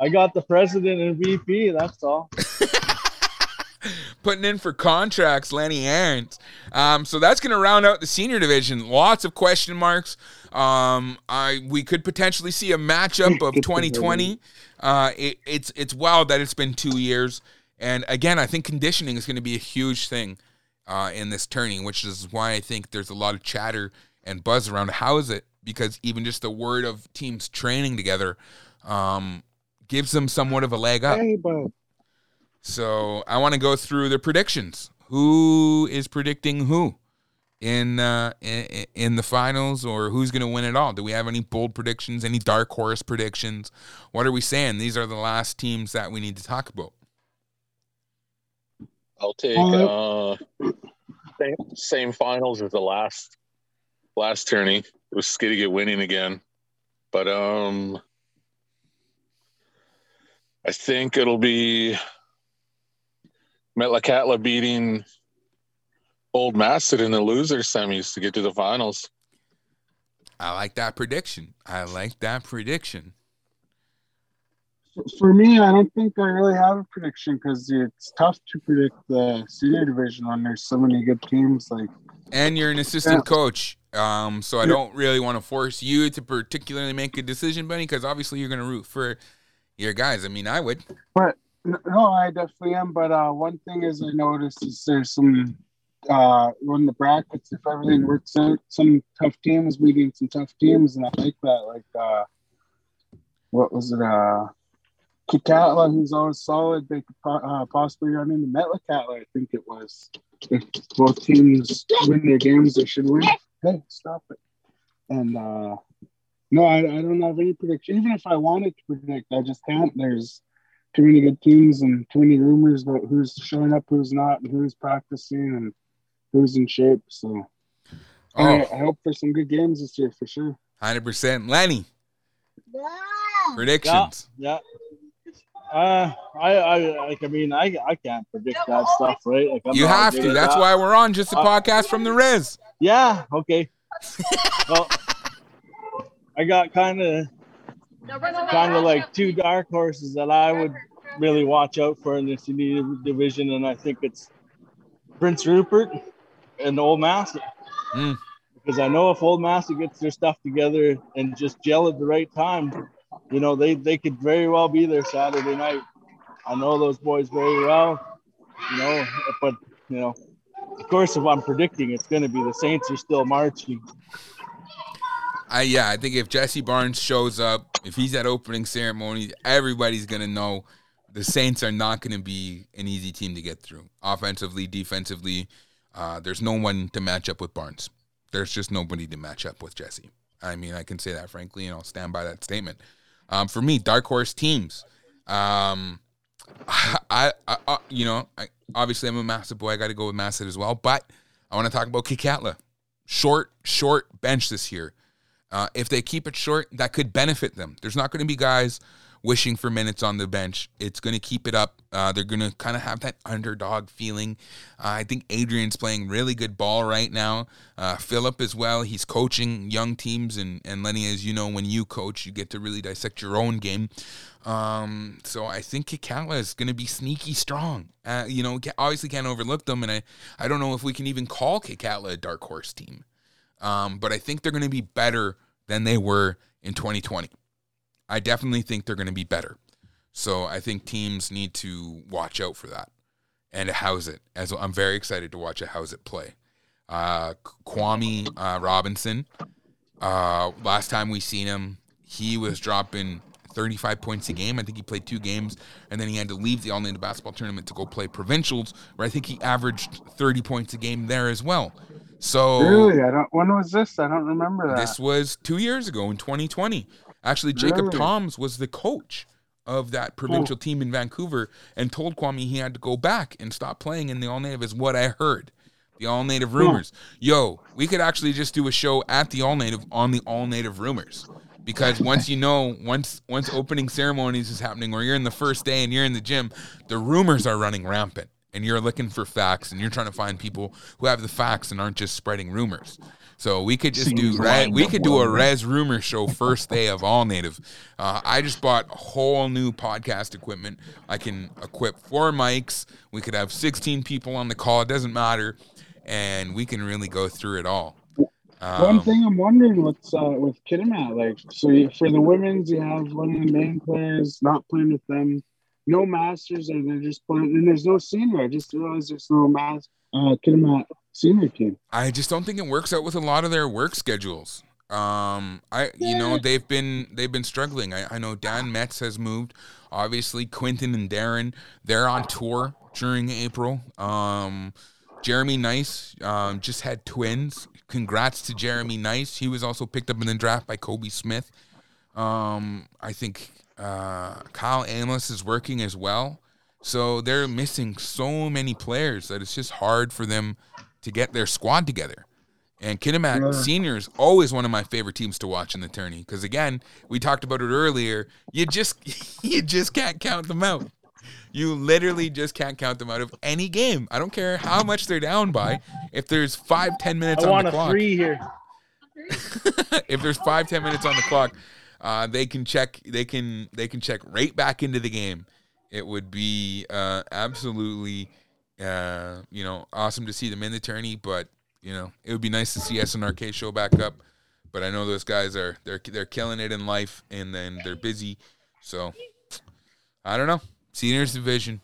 I got the president and VP. That's all. Putting in for contracts, Lenny Arens. Um, so that's going to round out the senior division. Lots of question marks. Um, I we could potentially see a matchup of 2020. Uh, it, it's it's wild that it's been two years. And again, I think conditioning is going to be a huge thing uh, in this turning, which is why I think there's a lot of chatter and buzz around how is it because even just the word of teams training together um, gives them somewhat of a leg up. Hey. So I want to go through the predictions. Who is predicting who in uh, in, in the finals, or who's going to win it all? Do we have any bold predictions? Any dark horse predictions? What are we saying? These are the last teams that we need to talk about. I'll take uh, same, same finals as the last last tourney. It was Skidegate winning again, but um, I think it'll be Metlakatla beating Old Masset in the loser semis to get to the finals. I like that prediction. I like that prediction. For me, I don't think I really have a prediction because it's tough to predict the senior division when there's so many good teams. Like, And you're an assistant coach, um, so I don't really want to force you to particularly make a decision, Benny, because obviously you're going to root for your guys. I mean, I would. but no, I definitely am. But uh, one thing is I noticed is there's some uh, the brackets, if everything works out, some tough teams beating some tough teams, and I like that. Like, uh, what was it? Uh, Kitkatla, who's always solid, they could uh, possibly run into Metlakatla. I think it was. If both teams win their games, they should win. Hey, stop it! And uh, no, I, I don't have any prediction. Even if I wanted to predict, I just can't. There's too many good teams and too many rumors about who's showing up, who's not, and who's practicing, and who's in shape. So I, Oh, I hope for some good games this year for sure. 100%. Lenny, predictions. Yeah. Uh, I, I, like, I mean, I, I can't predict that stuff, right? Like, I'm You have to. That's that. why we're on just a Uh, podcast from the Riz. Yeah. Okay. well, I got kind of, kind of like two dark horses that I would really watch out for in this senior division, and I think it's Prince Rupert and Old Masset. Mm. Because I know if Old Masset gets their stuff together and just gel at the right time, you know, they they could very well be there Saturday night. I know those boys very well, you know, but you know, of course, if I'm predicting, it's going to be the Saints are still marching. I yeah, I think if Jesse Barnes shows up, if he's at opening ceremony, everybody's gonna know the Saints are not gonna be an easy team to get through. Offensively, defensively, uh, there's no one to match up with Barnes. There's just nobody to match up with Jesse. I mean, I can say that frankly, and I'll stand by that statement. Um, for me, dark horse teams. Um, I, I, I you know, I, obviously I'm a massive boy. I got to go with Masset as well, but I want to talk about Kitkatla. Short, short bench this year. Uh, if they keep it short, that could benefit them. There's not going to be guys wishing for minutes on the bench. It's going to keep it up. Uh, they're going to kind of have that underdog feeling. Uh, I think Adrian's playing really good ball right now. Uh, Philip as well. He's coaching young teams, and and Lenny, as you know, when you coach, you get to really dissect your own game. Um, so I think Kitkatla is going to be sneaky strong. Uh, you know, obviously can't overlook them, and I I don't know if we can even call Kitkatla a dark horse team. Um, but I think they're going to be better than they were in 2020. I definitely think they're going to be better. So I think teams need to watch out for that and to house it. As I'm very excited to watch Ahousaht play. Uh, Kwame uh, Robinson. Uh, last time we seen him, he was dropping 35 points a game. I think he played two games, and then he had to leave the All Native Basketball Tournament to go play provincials, where I think he averaged 30 points a game there as well. So Really, I don't. When was this? I don't remember that. this was two years ago in 2020. Actually, Jacob Really? Toms was the coach of that provincial team in Vancouver and told Kwame he had to go back and stop playing in the All Native, is what I heard. The All Native rumors. Yo, we could actually just do a show at the All Native on the All Native rumors. Because once you know, once once opening ceremonies is happening, or you're in the first day and you're in the gym, the rumors are running rampant. And you're looking for facts and you're trying to find people who have the facts and aren't just spreading rumors. So we could just do right. We could do a res rumor show first day of all native. Uh, I just bought a whole new podcast equipment. I can equip four mics. We could have 16 people on the call. It doesn't matter, and we can really go through it all. One Um, thing I'm wondering what's uh, with Kitimat, like, so you, for the women's, you have one of the main players not playing with them, no masters, and they're just playing, and there's no senior. I just realized there's no mass uh, Kitimat senior team. I just don't think it works out with a lot of their work schedules. Um, I you know they've been they've been struggling. I, I know Dan Metz has moved. Obviously, Quinton and Darren they're on tour during April. Um, Jeremy Nice um, just had twins. Congrats to Jeremy Nice. He was also picked up in the draft by Kobe Smith. Um, I think uh, Kyle Amos is working as well. So they're missing so many players that it's just hard for them to get their squad together. And Kitimat Yeah. Senior is always one of my favorite teams to watch in the tourney because again, we talked about it earlier. You just you just can't count them out. You literally just can't count them out of any game. I don't care how much they're down by. If there's five ten minutes I on want the a clock, three here. if there's five ten minutes on the clock, uh, they can check. They can they can check right back into the game. It would be uh, absolutely, uh, you know, awesome to see them in the tourney. But you know, it would be nice to see SNRK show back up. But I know those guys are they're they're killing it in life, and then they're busy. So I don't know. Seniors division.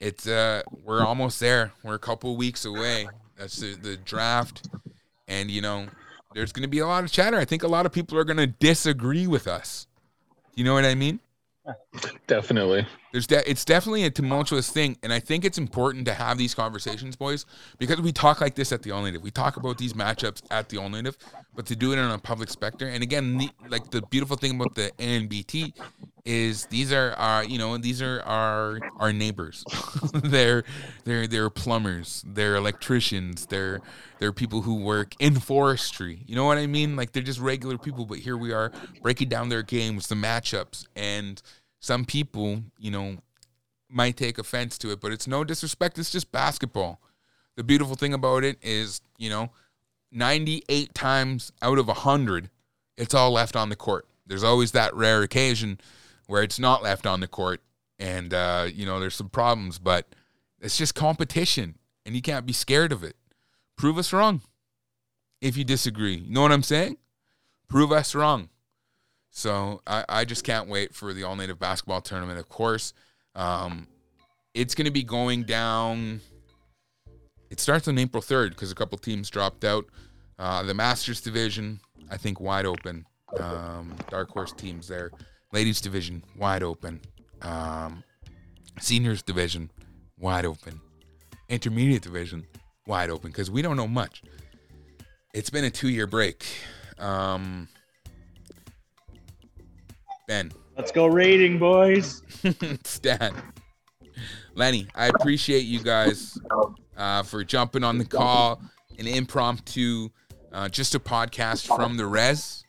It's uh we're almost there. We're a couple weeks away. That's the, the draft. And you know, there's gonna be a lot of chatter. I think a lot of people are gonna disagree with us. You know what I mean? Definitely. There's de- it's definitely a tumultuous thing, and I think it's important to have these conversations, boys, because we talk like this at the All Native. We talk about these matchups at the All Native, but to do it on a public specter, and again, the, like the beautiful thing about the NBT is these are our, you know, these are our our neighbors. they're they're they're plumbers, they're electricians, they're they're people who work in forestry. You know what I mean? Like they're just regular people, but here we are breaking down their games, the matchups, and some people, you know, might take offense to it, but it's no disrespect. It's just basketball. The beautiful thing about it is, you know, 98 times out of 100, it's all left on the court. There's always that rare occasion where it's not left on the court and, uh, you know, there's some problems, but it's just competition and you can't be scared of it. Prove us wrong if you disagree. You know what I'm saying? Prove us wrong. So I, I just can't wait for the all native basketball tournament, of course. Um, it's going to be going down. It starts on April 3rd because a couple teams dropped out. Uh, the Masters division, I think, wide open. Um, dark horse teams there. Ladies division, wide open. Um, seniors division, wide open. Intermediate division, wide open because we don't know much. It's been a two year break. Um, Ben, Let's go rating, boys. Stan, Lenny, I appreciate you guys uh, for jumping on the call, an impromptu, uh, just a podcast from the res.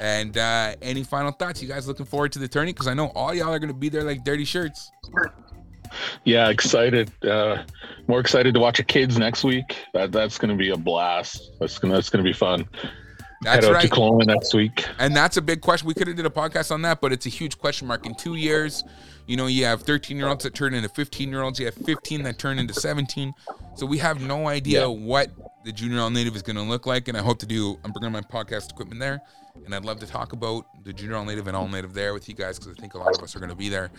And uh, any final thoughts? You guys looking forward to the tourney? Because I know all y'all are going to be there like dirty shirts. Yeah, excited. Uh, more excited to watch the kids next week. That that's going to be a blast. That's gonna that's gonna be fun. That's Head out right. to Kelowna next week. And that's a big question. We could have did a podcast on that, but it's a huge question mark. In two years, you know, you have 13 year olds that turn into 15 year olds. You have 15 that turn into 17. So we have no idea Yeah. what the junior all native is going to look like. And I hope to do. I'm bringing my podcast equipment there, and I'd love to talk about the junior all native and all native there with you guys because I think a lot of us are going to be there.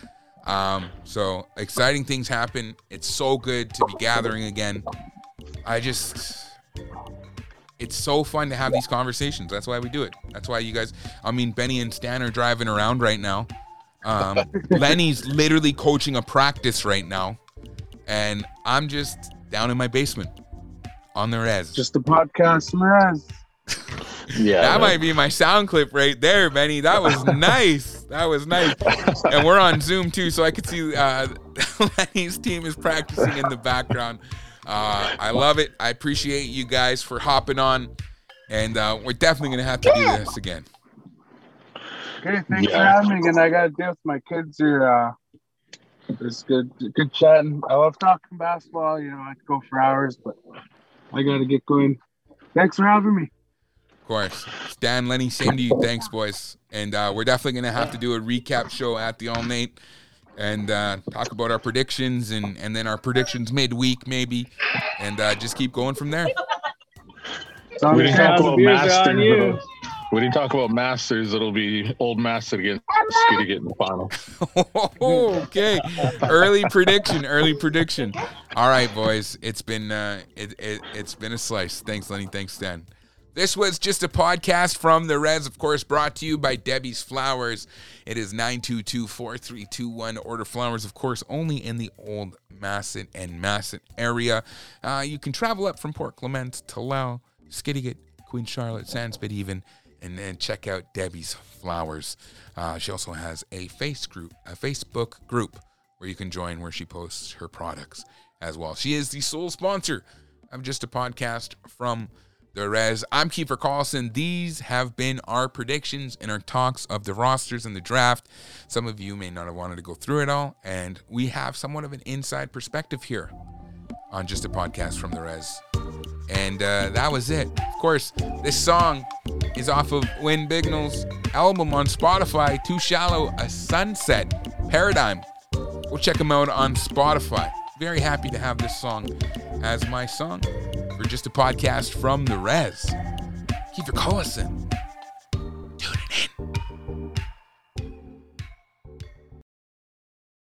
Um, so exciting things happen. It's so good to be gathering again. I just it's so fun to have these conversations. That's why we do it. That's why you guys. I mean, Benny and Stan are driving around right now. Um, Lenny's literally coaching a practice right now, and I'm just down in my basement on the res. Just a podcast, Miraz. Yeah, that might be my sound clip right there, Benny. That was nice. That was nice. And we're on Zoom too, so I could see uh, Lenny's team is practicing in the background. Uh, I love it. I appreciate you guys for hopping on, and uh, we're definitely gonna have to do this again. Okay, thanks for having me. And I got to deal with my kids are uh, It's good, good chatting. I love talking basketball. You know, I could go for hours, but I got to get going. Thanks for having me. Of course. Stan, Lenny, same to you. Thanks, boys. And uh, we're definitely going to have to do a recap show at the All Nate and uh, talk about our predictions and, and then our predictions midweek, maybe, and uh, just keep going from there. Sounds We didn't talk about beers are Masters. on you. We didn't talk about Masters. It'll be Old Master against Skitty in the final. okay. Early prediction. Early prediction. All right, boys. It's been uh, it, it it's been a slice. Thanks, Lenny. Thanks, Stan. This was just a podcast from the Reds, of course, brought to you by Debbie's Flowers. It is 922-4321. Order flowers, of course, only in the old Masset and Masset area. Uh, you can travel up from Port Clement to Lau, Skidegate, Queen Charlotte, Sandspit even, and then check out Debbie's Flowers. Uh, she also has a face group, a Facebook group where you can join where she posts her products as well. She is the sole sponsor of just a podcast from the Res. I'm Kiefer Collison. These have been our predictions and our talks of the rosters and the draft. Some of you may not have wanted to go through it all, and we have somewhat of an inside perspective here on just a podcast from the Res. And uh, that was it. Of course, this song is off of Win Bignell's album on Spotify, Too Shallow, A Sunset Paradigm. Go check him out on Spotify. Very happy to have this song as my song just a podcast from the res. Kiefer Collison. Tune it in.